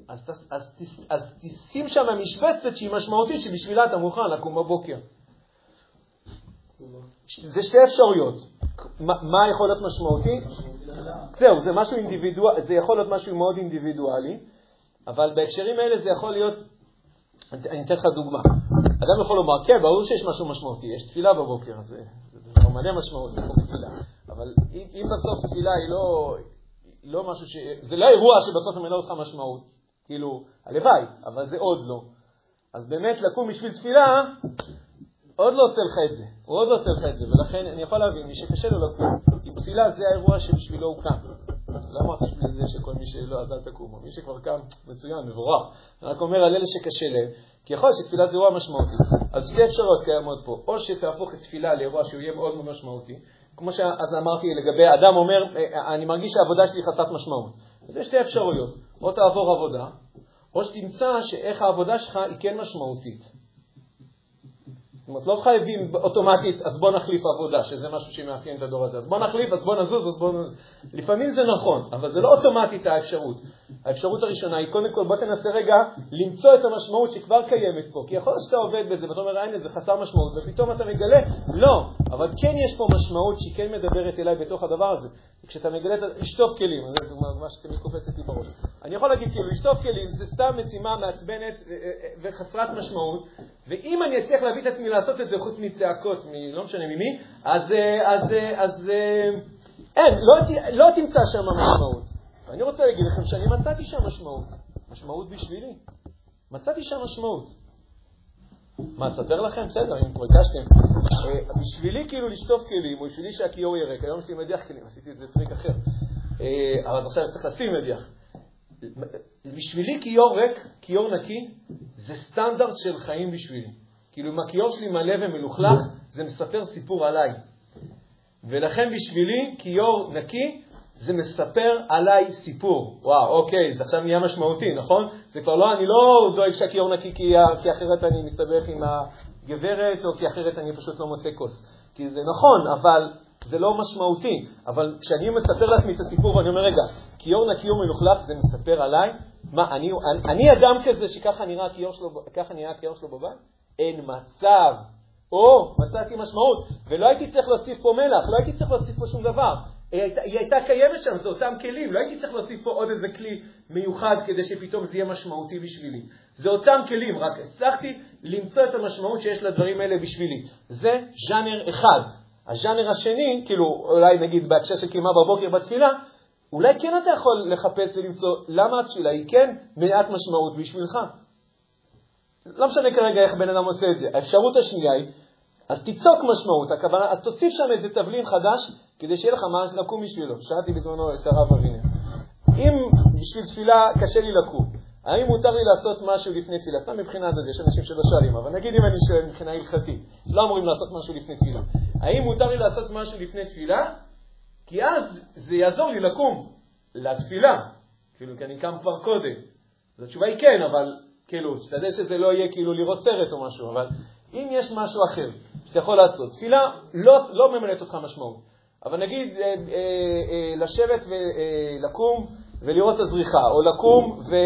אז, אז, אז, אז תשים שם משבצת שהיא משמעותית, שבשבילה אתה מוכן לקום בבוקר. זה שתי אפשרויות. מה, מה יכול להיות משמעותי? זהו, זה משהו אינדיבידואלי, זה יכול להיות משהו מאוד אינדיבידואלי, אבל בהקשרים האלה זה יכול להיות, אני אתן לך דוגמה. אדם יכול לומר, כן, ברור שיש משהו משמעותי, יש תפילה בבוקר, זה, לא מלא משמעות, זה כמו תפילה. אבל אם, בסוף תפילה היא לא, לא משהו ש... זה לא אירוע שבסוף ממלא אותך משמעות, כאילו, הלוואי, אבל זה עוד לא. אז באמת לקום בשביל תפילה, עוד לא עושה לך את זה, הוא עוד לא עושה לך את זה, ולכן אני יכול להבין, מי שקשה לו לקום, עם תפילה זה האירוע שבשבילו הוא קם. לא אמרתי בשביל זה שכל מי שלא, אז אל תקומו. מי שכבר קם, מצוין, מבורך. אני רק אומר על אלה שקשה להם, כי יכול להיות שתפילה זה אירוע משמעותי. אז שתי אפשרויות קיימות פה, או שתהפוך את תפילה לאירוע שהוא יהיה מאוד מאוד משמעותי, כמו שאז אמרתי לגבי אדם אומר, אה, אני מרגיש שהעבודה שלי חסרת משמעות. אז יש שתי אפשרויות, או תעבור עבודה, או שתמצא שאיך העבודה שלך היא כן משמעותית. זאת אומרת, לא חייבים אוטומטית, אז בוא נחליף עבודה, שזה משהו שמאפיין את הדור הזה. אז בוא נחליף, אז בוא נזוז, אז בוא... לפעמים זה נכון, אבל זה לא אוטומטית האפשרות. האפשרות הראשונה היא, קודם כל, בוא תנסה רגע למצוא את המשמעות שכבר קיימת פה. כי יכול להיות שאתה עובד בזה, ואתה אומר, הנה, זה חסר משמעות, ופתאום אתה מגלה, לא, אבל כן יש פה משמעות שהיא כן מדברת אליי בתוך הדבר הזה. כשאתה מגלה את לשטוף כלים, זה מה שתמיד קופצת לי בראש. אני יכול להגיד, כאילו, לשטוף כלים זה סתם משימה מעצבנת אה, אה, אה, וחסרת משמעות, ואם אני אצליח להביא את עצמי לעשות את זה חוץ מצעקות, לא משנה ממי, אז, אז, אז אין, לא, לא תמצא שם משמעות. ואני רוצה להגיד לכם שאני מצאתי שם משמעות. משמעות בשבילי. מצאתי שם משמעות. מה, אספר לכם? בסדר, אם כבר הגשתם. בשבילי כאילו לשטוף כלים, או בשבילי שהכיור יהיה ריק, היום יש לי מדיח כלים, עשיתי את זה טריק אחר. אבל עכשיו צריך לשים מדיח. בשבילי כיור ריק, כיור נקי, זה סטנדרט של חיים בשבילי. כאילו אם הכיור שלי מלא ומלוכלך, זה מספר סיפור עליי. ולכן בשבילי כיור נקי, זה מספר עליי סיפור. וואו, אוקיי, זה עכשיו נהיה משמעותי, נכון? זה כבר לא, אני לא דואג שהכיור נקי כי, אחרת אני מסתבך עם הגברת, או כי אחרת אני פשוט לא מוצא כוס. כי זה נכון, אבל זה לא משמעותי. אבל כשאני מספר לעצמי את הסיפור ואני אומר, רגע, כיור נקי ומלוכלך זה מספר עליי? מה, אני, אני, אני אדם כזה שככה נראה הכיור שלו, נראה הכיור שלו בבית? אין מצב. או, מצאתי משמעות. ולא הייתי צריך להוסיף פה מלח, לא הייתי צריך להוסיף פה שום דבר. היא הייתה, היא הייתה קיימת שם, זה אותם כלים. לא הייתי צריך להוסיף פה עוד איזה כלי מיוחד כדי שפתאום זה יהיה משמעותי בשבילי. זה אותם כלים, רק הצלחתי למצוא את המשמעות שיש לדברים האלה בשבילי. זה ז'אנר אחד. הז'אנר השני, כאילו, אולי נגיד בהקשר של קימה בבוקר בתפילה, אולי כן אתה יכול לחפש ולמצוא למה התפילה היא כן מעט משמעות בשבילך. לא משנה כרגע איך בן אדם עושה את זה. האפשרות השנייה היא, אז תיצוק משמעות, הכוונה, אז תוסיף שם איזה תבלין חדש, כדי שיהיה לך מה לקום בשבילו. שאלתי בזמנו את הרב אבינר. אם בשביל תפילה קשה לי לקום, האם מותר לי לעשות משהו לפני תפילה? סתם מבחינת זה, יש אנשים שלא שואלים, אבל נגיד אם אני שואל מבחינה הלכתית, לא אמורים לעשות משהו לפני תפילה. האם מותר לי לעשות משהו לפני תפילה? כי אז זה יעזור לי לקום לתפילה, כאילו, כי אני קם כבר קודם. אז התשובה היא כן, אבל כאילו, שתדע שזה לא יהיה כאילו לראות סרט או משהו, אבל אם יש משהו אחר שאתה יכול לעשות, תפילה לא, לא ממלאת אותך משמעות, אבל נגיד אה, אה, אה, לשבת ולקום אה, ולראות את הזריחה, או לקום ו...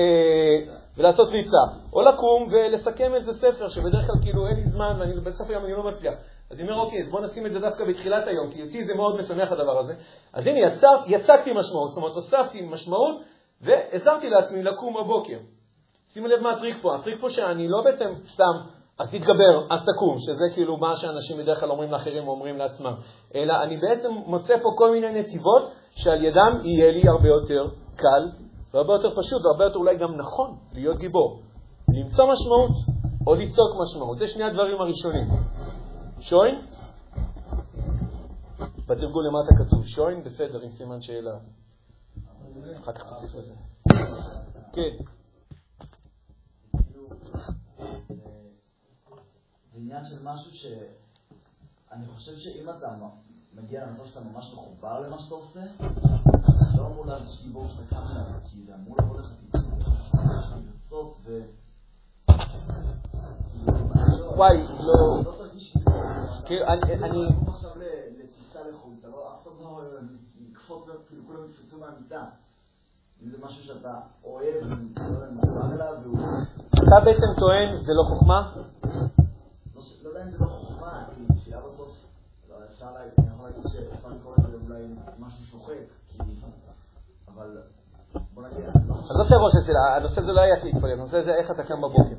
ולעשות ריצה, או לקום ולסכם איזה ספר שבדרך כלל כאילו אין לי זמן ואני בסוף היום אני לא מצליח. אז אני אומר, אוקיי, אז בוא נשים את זה דווקא בתחילת היום, כי אותי זה מאוד משמח הדבר הזה. אז הנה, יצר, יצקתי משמעות, זאת אומרת, הוספתי משמעות ועזרתי לעצמי לקום בבוקר. שימו לב מה הטריק פה, הטריק פה שאני לא בעצם סתם, אז תתגבר, אז תקום, שזה כאילו מה שאנשים בדרך כלל אומרים לאחרים ואומרים לעצמם, אלא אני בעצם מוצא פה כל מיני נתיבות שעל ידם יהיה לי הרבה יותר קל והרבה יותר פשוט והרבה יותר אולי גם נכון להיות גיבור. למצוא משמעות או ליצוק משמעות, זה שני הדברים הראשונים. שוין? בתרגול למטה כתוב שוין, בסדר, עם סימן שאלה. אחר כך תוסיף לזה. כן.
עניין של משהו שאני חושב שאם אתה מגיע למצב שאתה ממש מחובר למה שאתה עושה, אתה לא אמור להרגיש גיבור שאתה קם אליו, כי זה אמור לבוא לך טיפול, ו...
וואי, לא...
לא תרגיש כאילו...
אני...
עכשיו לטיסה לחו"ל, אתה לא... אף אחד לא יקפוץ, כאילו כולם יקפצו מהמיטה. אם זה משהו שאתה אוהב, מחובר אליו, והוא...
אתה בעצם טוען, זה לא חוכמה?
לא לא יודע אם זה לא חוכמה, כי תפילה בסוף, לא, אפשר להגיד, אני יכול להגיד שאפשר לקרוא לזה אולי משהו שוחק. אבל בוא נגיד, לא.
עזוב את הראש אצל, הנושא הזה לא היה להתפלל, הנושא זה איך אתה קם בבוקר.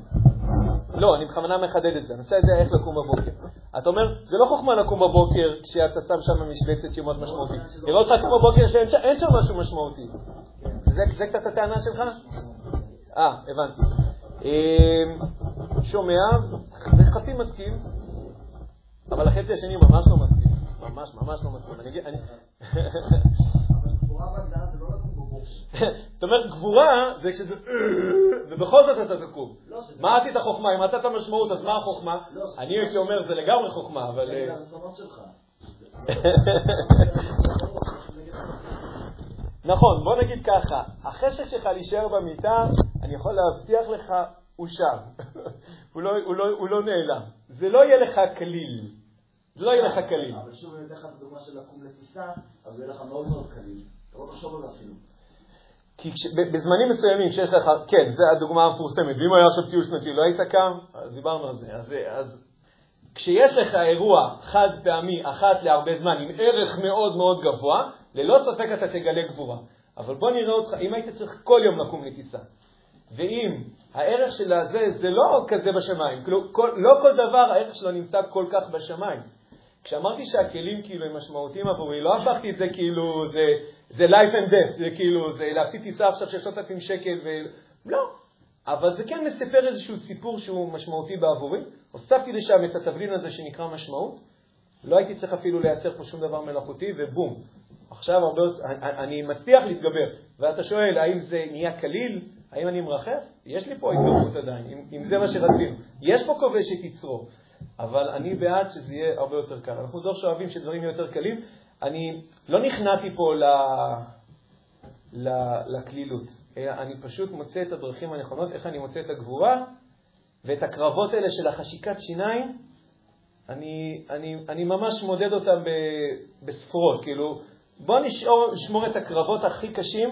לא, אני בכוונה מחדד את זה, הנושא הזה איך לקום בבוקר. אתה אומר, זה לא חוכמה לקום בבוקר כשאתה שם שם משבצת שהיא מאוד משמעותית. נראה אותך קום בבוקר שאין ש- אין שם משהו משמעותי. זה זה קצת הטענה שלך? אה, הבנתי. שומע, וחצי מסכים, אבל החצי השני ממש לא מסכים. ממש ממש לא מסכים. אני אגיד- אני-
אבל גבורה בהגדרה זה לא.
זאת אומרת, גבורה זה כשזה... ובכל זאת אתה תקום.
לא,
מה עשית חוכמה? אם מצאת משמעות, אז מה החוכמה?
לא, זה-
אני הייתי אומר, זה לגמרי חוכמה, אבל...
שלך.
נכון, בוא נגיד ככה, החשק שלך להישאר במיטה, אני יכול להבטיח לך, הוא שם. הוא לא- הוא לא- הוא לא נעלם. זה לא יהיה לך קליל. זה לא יהיה לך קליל.
אבל שוב, אני אתן לך את הדוגמה של לקום לטיסה, אז יהיה לך מאוד מאוד קליל. אתה לא תחשוב על זה אפילו.
כי כש, ב- בזמנים מסוימים שיש לך, כן, זו הדוגמה המפורסמת, ואם היה עכשיו טיול שנתי, לא היית קם, אז דיברנו על זה. אז, אז כשיש לך אירוע חד פעמי, אחת להרבה זמן, עם ערך מאוד מאוד גבוה, ללא ספק אתה תגלה גבורה. אבל בוא נראה אותך, אם היית צריך כל יום לקום לטיסה, ואם הערך של הזה זה לא כזה בשמיים, כאילו, כל, לא כל דבר הערך שלו נמצא כל כך בשמיים. כשאמרתי שהכלים כאילו הם משמעותיים עבורי, לא הפכתי את זה כאילו, זה, זה life and death, זה כאילו, זה להפסיד טיסה עכשיו של 3,000 שקל, ו... לא. אבל זה כן מספר איזשהו סיפור שהוא משמעותי בעבורי. הוספתי לשם את התבלין הזה שנקרא משמעות. לא הייתי צריך אפילו לייצר פה שום דבר מלאכותי, ובום. עכשיו הרבה יותר, אני מצליח להתגבר. ואתה שואל, האם זה נהיה קליל? האם אני מרחף? יש לי פה התגברות עדיין, אם, אם זה מה שרצינו. יש פה כובש שתצרור, אבל אני בעד שזה יהיה הרבה יותר קל. אנחנו דור שאוהבים שדברים יהיו יותר קלים. אני לא נכנעתי פה ל... ל- לקלילות, אלא אני פשוט מוצא את הדרכים הנכונות, איך אני מוצא את הגבורה ואת הקרבות האלה של החשיקת שיניים, אני, אני, אני ממש מודד אותם בספורות, כאילו, בוא נשמור את הקרבות הכי קשים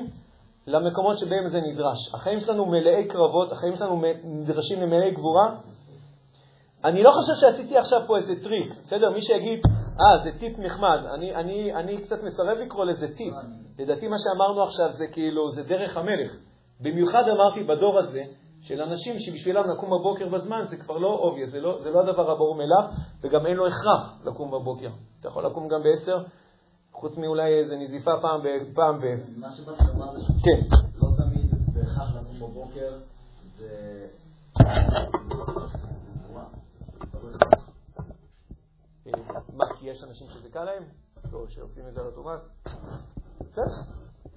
למקומות שבהם זה נדרש. החיים שלנו מלאי קרבות, החיים שלנו נדרשים למלאי גבורה. אני לא חושב שעשיתי עכשיו פה איזה טריק, בסדר? מי שיגיד, אה, זה טיפ נחמד, אני, אני, אני קצת מסרב לקרוא לזה טיפ. לדעתי מה שאמרנו עכשיו זה כאילו, זה דרך המלך. במיוחד אמרתי בדור הזה, של אנשים שבשבילם לקום בבוקר בזמן זה כבר לא obvious, זה לא, זה לא הדבר הברור מאליו, וגם אין לו הכרח לקום בבוקר. אתה יכול לקום גם בעשר, חוץ מאולי איזה נזיפה פעם ב... פעם ב...
מה שבאתי לומר זה
כן.
שלא תמיד בהכרח לקום בבוקר זה...
אה, מה, כי יש אנשים שזה קל להם? או שעושים את זה על אוטומט? בסדר.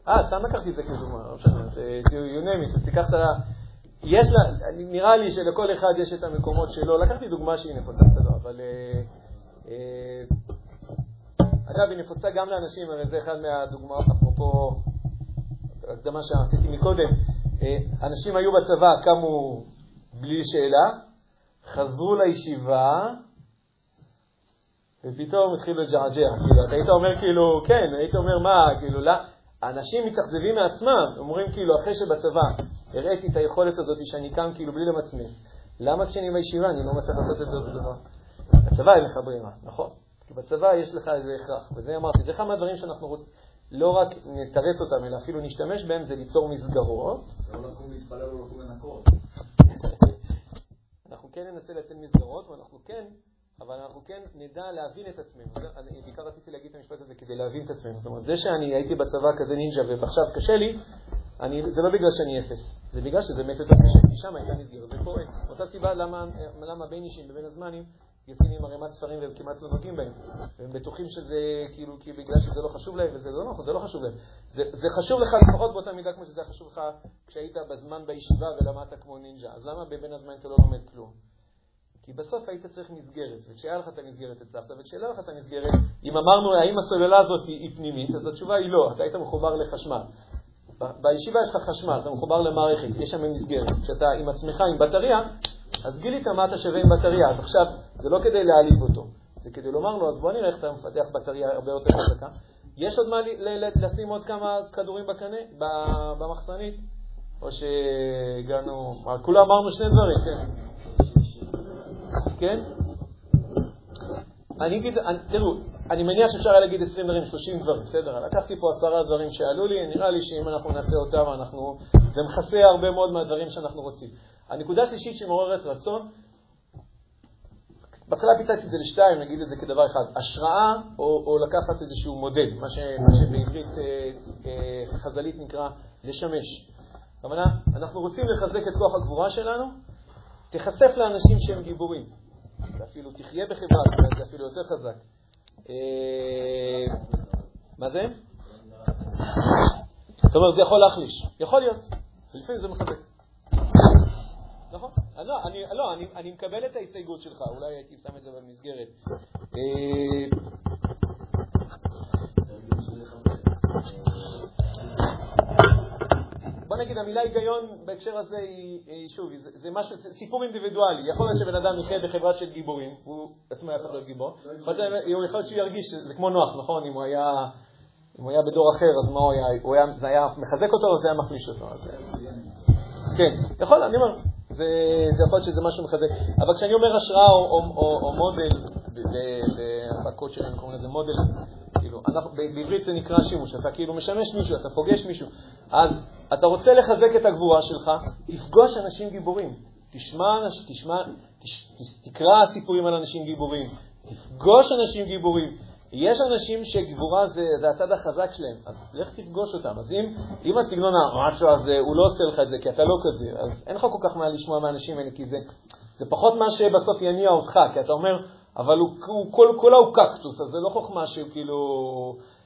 אה, סתם לקחתי את זה כדוגמה, לא משנה, you name it, תיקח את ה... יש לה, נראה לי שלכל אחד יש את המקומות שלו, לקחתי דוגמה שהיא נפוצה בסדר, אבל... אגב, היא נפוצה גם לאנשים, הרי זה אחד מהדוגמאות, אפרופו הקדמה שעשיתי מקודם. אה, אנשים היו בצבא, קמו בלי שאלה, חזרו לישיבה, ופתאום התחילו לג'עג'ע. כאילו, אתה היית אומר כאילו, כן, היית אומר מה, כאילו, לא, אנשים מתאכזבים מעצמם, אומרים כאילו, אחרי שבצבא הראיתי את היכולת הזאת שאני קם כאילו בלי למצמץ, למה כשאני בישיבה אני לא מצליח לעשות את זה אותו דבר? בצבא אין לך ברירה, נכון. כי בצבא יש לך איזה הכרח, וזה אמרתי, זה אחד מהדברים שאנחנו רוצים, לא רק נתרץ אותם, אלא אפילו נשתמש בהם, זה ליצור מסגרות.
לא לקום להתפלל או לקום לנקות.
אנחנו כן ננסה לייצר מסגרות, ואנחנו כן, אבל אנחנו כן נדע להבין את עצמנו. אני בעיקר רציתי להגיד את המשפט הזה כדי להבין את עצמנו. זאת אומרת, זה שאני הייתי בצבא כזה נינג'ה ועכשיו קשה לי, אני, זה לא בגלל שאני אפס, זה בגלל שזה באמת יותר קשה, כי שם הייתה מסגרת, זה קורה. אותה סיבה למה, למה בין אישים ובין הזמנים יוצאים עם ערימת ספרים והם כמעט לא נוגעים בהם. והם בטוחים שזה כאילו, כי בגלל שזה לא חשוב להם, וזה לא נכון, זה לא חשוב להם. זה, זה חשוב לך לפחות באותה מידה כמו שזה חשוב לך כשהיית בזמן בישיבה ולמדת כמו נינג'ה. אז למה בבין הזמן אתה לא לומד כלום? כי בסוף היית צריך מסגרת, וכשהיה לך את המסגרת הצלחת, וכשלא לך את המסגרת, אם אמרנו האם הסוללה הזאת היא פנימית, אז התשובה היא לא, אתה היית מחובר לחשמל. בישיבה יש לך חשמל, אתה מחובר למערכת, יש שם מסגרת. כשאתה עם עצמך, עם בטריה, אז גילית מה אתה שווה עם בטריה. אז עכשיו, זה לא כדי להעליב אותו, זה כדי לומר לו, אז בוא נראה איך אתה מפתח בטריה הרבה יותר חזקה, יש עוד מה לשים עוד כמה כדורים בקנה, במחסנית? או שהגענו... כולה אמרנו שני דברים, כן. כן? אני אגיד, תראו, אני מניח שאפשר היה להגיד 20 דברים, 30 דברים, בסדר? לקחתי פה עשרה דברים שעלו לי, נראה לי שאם אנחנו נעשה אותם, אנחנו, זה מכסה הרבה מאוד מהדברים שאנחנו רוצים. הנקודה השלישית שמעוררת רצון, בהתחלה פיצצתי את זה לשתיים, נגיד את זה כדבר אחד, השראה או, או לקחת איזשהו מודל, מה, ש, מה שבעברית אה, אה, חז"לית נקרא לשמש. הכוונה, אנחנו רוצים לחזק את כוח הגבורה שלנו, תיחשף לאנשים שהם גיבורים. ואפילו תחיה בחברה, זה אפילו יותר חזק. אה, מה זה? זאת אומרת, זה יכול להחליש. יכול להיות. לפעמים זה מחזק. נכון. לא, אני, לא אני, אני מקבל את ההסתייגות שלך, אולי הייתי שם את זה במסגרת. אה, בוא נגיד, המילה היגיון בהקשר הזה היא, היא שוב, זה, זה משהו, זה סיפור אינדיבידואלי. יכול להיות שבן אדם יחיה בחברה של גיבורים, הוא עצמו יכול להיות גיבור. יכול להיות שהוא ירגיש, זה כמו נוח, נכון? אם הוא היה, אם הוא היה בדור אחר, אז מה הוא היה? הוא היה זה היה מחזק אותו או זה היה מחליש אותו? אז, כן, יכול, אני אומר, זה, זה יכול להיות שזה משהו מחזק. אבל כשאני אומר השראה או, או, או, או מודל, בהפקות שלנו קוראים לזה מודל, כאילו, אנחנו, בעברית זה נקרא שימוש, אתה כאילו משמש מישהו, אתה פוגש מישהו. אז אתה רוצה לחזק את הגבורה שלך, תפגוש אנשים גיבורים. תשמע, תשמע, תש, תקרא סיפורים על אנשים גיבורים, תפגוש אנשים גיבורים. יש אנשים שגבורה זה, זה הצד החזק שלהם, אז לך תפגוש אותם. אז אם, אם הסגנון המשהו הזה, הוא לא עושה לך את זה, כי אתה לא כזה, אז אין לך כל כך מה לשמוע מהאנשים האלה, כי זה, זה פחות מה שבסוף יניע אותך, כי אתה אומר, אבל הוא, הוא כל, כולה הוא קקטוס, אז זה לא חוכמה שהוא כאילו,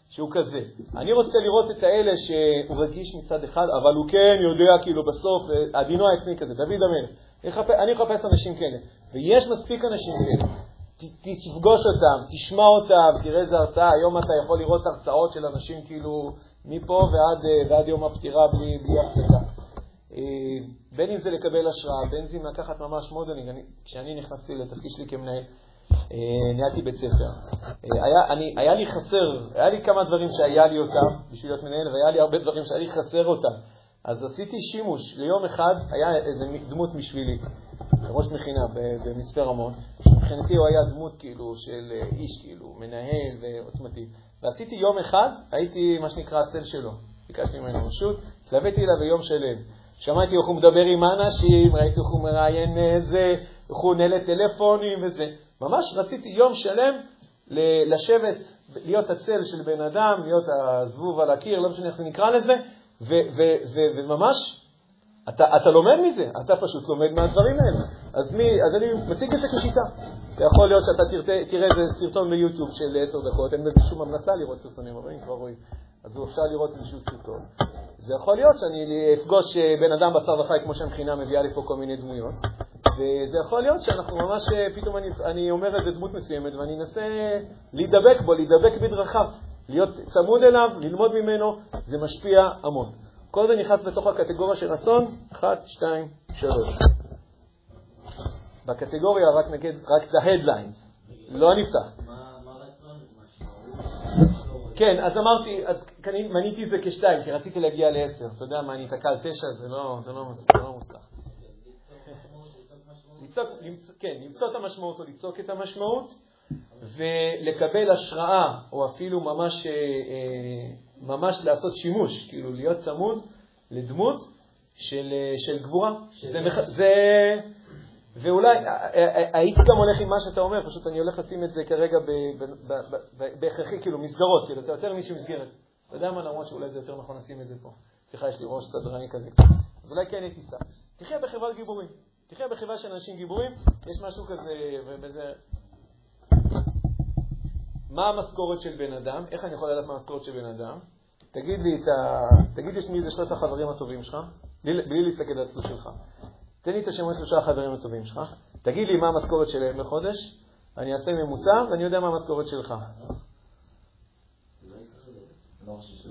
שהוא כזה. אני רוצה לראות את האלה שהוא רגיש מצד אחד, אבל הוא כן יודע כאילו בסוף, הדינו העצמי כזה, דוד המלך. אני אחפש אנשים כאלה, ויש מספיק אנשים כאלה. תפגוש אותם, תשמע אותם, תראה איזה הרצאה. היום אתה יכול לראות הרצאות של אנשים כאילו מפה ועד, ועד יום הפטירה בלי, בלי הפסקה. בין אם זה לקבל השראה, בין אם לקחת ממש modeling. כשאני נכנסתי לתפקיד שלי כמנהל, אה, ניהלתי בית ספר. אה, היה, אני, היה לי חסר, היה לי כמה דברים שהיה לי אותם בשביל להיות מנהל, והיה לי הרבה דברים שהיה לי חסר אותם. אז עשיתי שימוש. ליום אחד היה איזה דמות בשבילי, ראש מכינה במצפה רמון, מבחינתי הוא היה דמות כאילו של אה, איש, כאילו, מנהל ועוצמתי. ועשיתי יום אחד, הייתי מה שנקרא הצל שלו. ביקשתי ממנו רשות, התלוויתי אליו ביום שלם. שמעתי איך הוא מדבר עם האנשים, ראיתי איך הוא מראיין זה, איך הוא נהל טלפונים וזה. ממש רציתי יום שלם לשבת, להיות הצל של בן אדם, להיות הזבוב על הקיר, לא משנה איך זה נקרא לזה, וממש, אתה, אתה לומד מזה, אתה פשוט לומד מהדברים האלה. אז, מי, אז אני מציג את זה כשיטה. יכול להיות שאתה תראה, איזה סרטון ביוטיוב של עשר דקות, אין בזה שום המלצה לראות סרטונים, אבל אם כבר רואים, אז אפשר לראות איזשהו סרטון. זה יכול להיות שאני אפגוש בן אדם בשר וחי, כמו שהמכינה מביאה לי פה כל מיני דמויות, וזה יכול להיות שאנחנו ממש, אה, פתאום אני, אני אומר איזה דמות מסוימת ואני אנסה להידבק בו, להידבק בדרכיו, להיות צמוד אליו, ללמוד ממנו, זה משפיע המון. כל זה נכנס בתוך הקטגוריה של רצון, אחת, שתיים, שלוש. בקטגוריה רק נגיד, רק את ההדליינס, לא נפתח. כן, אז אמרתי, אז מניתי את זה כשתיים, כי רציתי להגיע לעשר. אתה יודע מה, אני אתקע על תשע, זה לא, זה לא, זה לא מוצלח. למצוא, כן, למצוא את המשמעות או לצעוק את המשמעות, ולקבל השראה, או אפילו ממש, אה, אה, ממש לעשות שימוש, כאילו להיות צמוד לדמות של, של גבורה. זה, זה, ואולי, הייתי גם הולך עם מה שאתה אומר, פשוט אני הולך לשים את זה כרגע בהכרחי, כאילו מסגרות, כאילו, אתה יותר מישהו מסגרת. אתה יודע מה, למרות שאולי זה יותר נכון לשים את זה פה. סליחה, יש לי ראש סדרני כזה. אז אולי כן הייתי שם. תחיה בחברת גיבורים. תחיה בחברה של אנשים גיבורים, יש משהו כזה, ובזה... מה המשכורת של בן אדם? איך אני יכול לדעת מה המשכורת של בן אדם? תגיד לי, ה... תגיד לי מי זה שלושת החברים הטובים שלך, בלי, להסתכל על התלוש שלך. תן לי את השמות שלושה החברים הטובים שלך, תגיד לי מה המשכורת שלהם לחודש, אני אעשה ממוצע ואני יודע מה המשכורת שלך.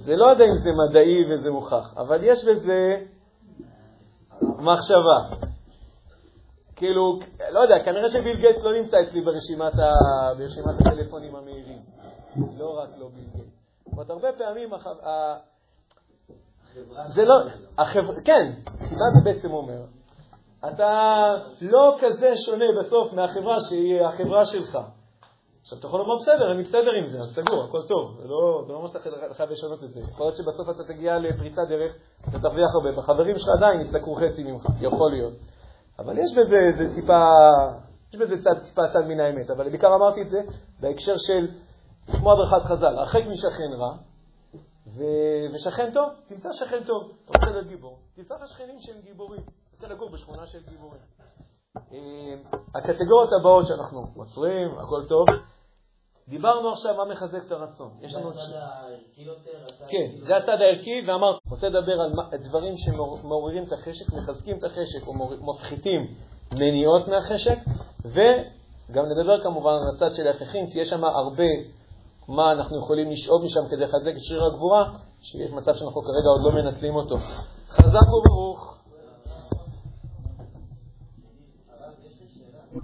זה לא יודע אם זה מדעי וזה מוכח, אבל יש בזה מחשבה. כאילו, לא יודע, כנראה שביל גייטס לא נמצא אצלי ברשימת, ה... ברשימת הטלפונים המהירים. לא רק לא ביל גייטס. אומרת, הרבה פעמים, הח... ה... זה לא. החבר... כן, מה זה בעצם אומר? אתה לא כזה שונה בסוף מהחברה שהיא החברה שלך. עכשיו, אתה יכול לומר, בסדר, אני בסדר עם זה, אז סגור, הכל טוב. זה לא, זה לא אומר שאתה חייב לשנות את זה. יכול להיות שבסוף אתה תגיע לפריצת דרך, אתה תרוויח הרבה, בחברים שלך עדיין יסתכלו חצי ממך, יכול להיות. אבל יש בזה זה טיפה, יש בזה צד, טיפה צד מן האמת. אבל בעיקר אמרתי את זה בהקשר של, כמו הדרכת חז"ל, הרחק משכן רע, ו... ושכן טוב, תמצא שכן טוב. אתה רוצה להיות גיבור, תמצא לך שכנים שהם גיבורים. אתה רוצה לגור בשכונה של גיבורים. אה, הקטגוריות הבאות שאנחנו עוצרים, הכל טוב. דיברנו עכשיו מה מחזק את הרצון. יש לנו...
זה הצד הערכי יותר,
כן,
כאילו-
זה הצד הערכי, ואמרתי, רוצה לדבר על דברים שמעוררים את החשק, מחזקים את החשק או מפחיתים מניעות מהחשק, וגם נדבר כמובן על הצד של ההפכים, כי יש שם הרבה מה אנחנו יכולים לשאוב משם כדי לחזק את שריר הגבורה, שיש מצב שאנחנו כרגע עוד לא מנצלים אותו. חזק וברוך.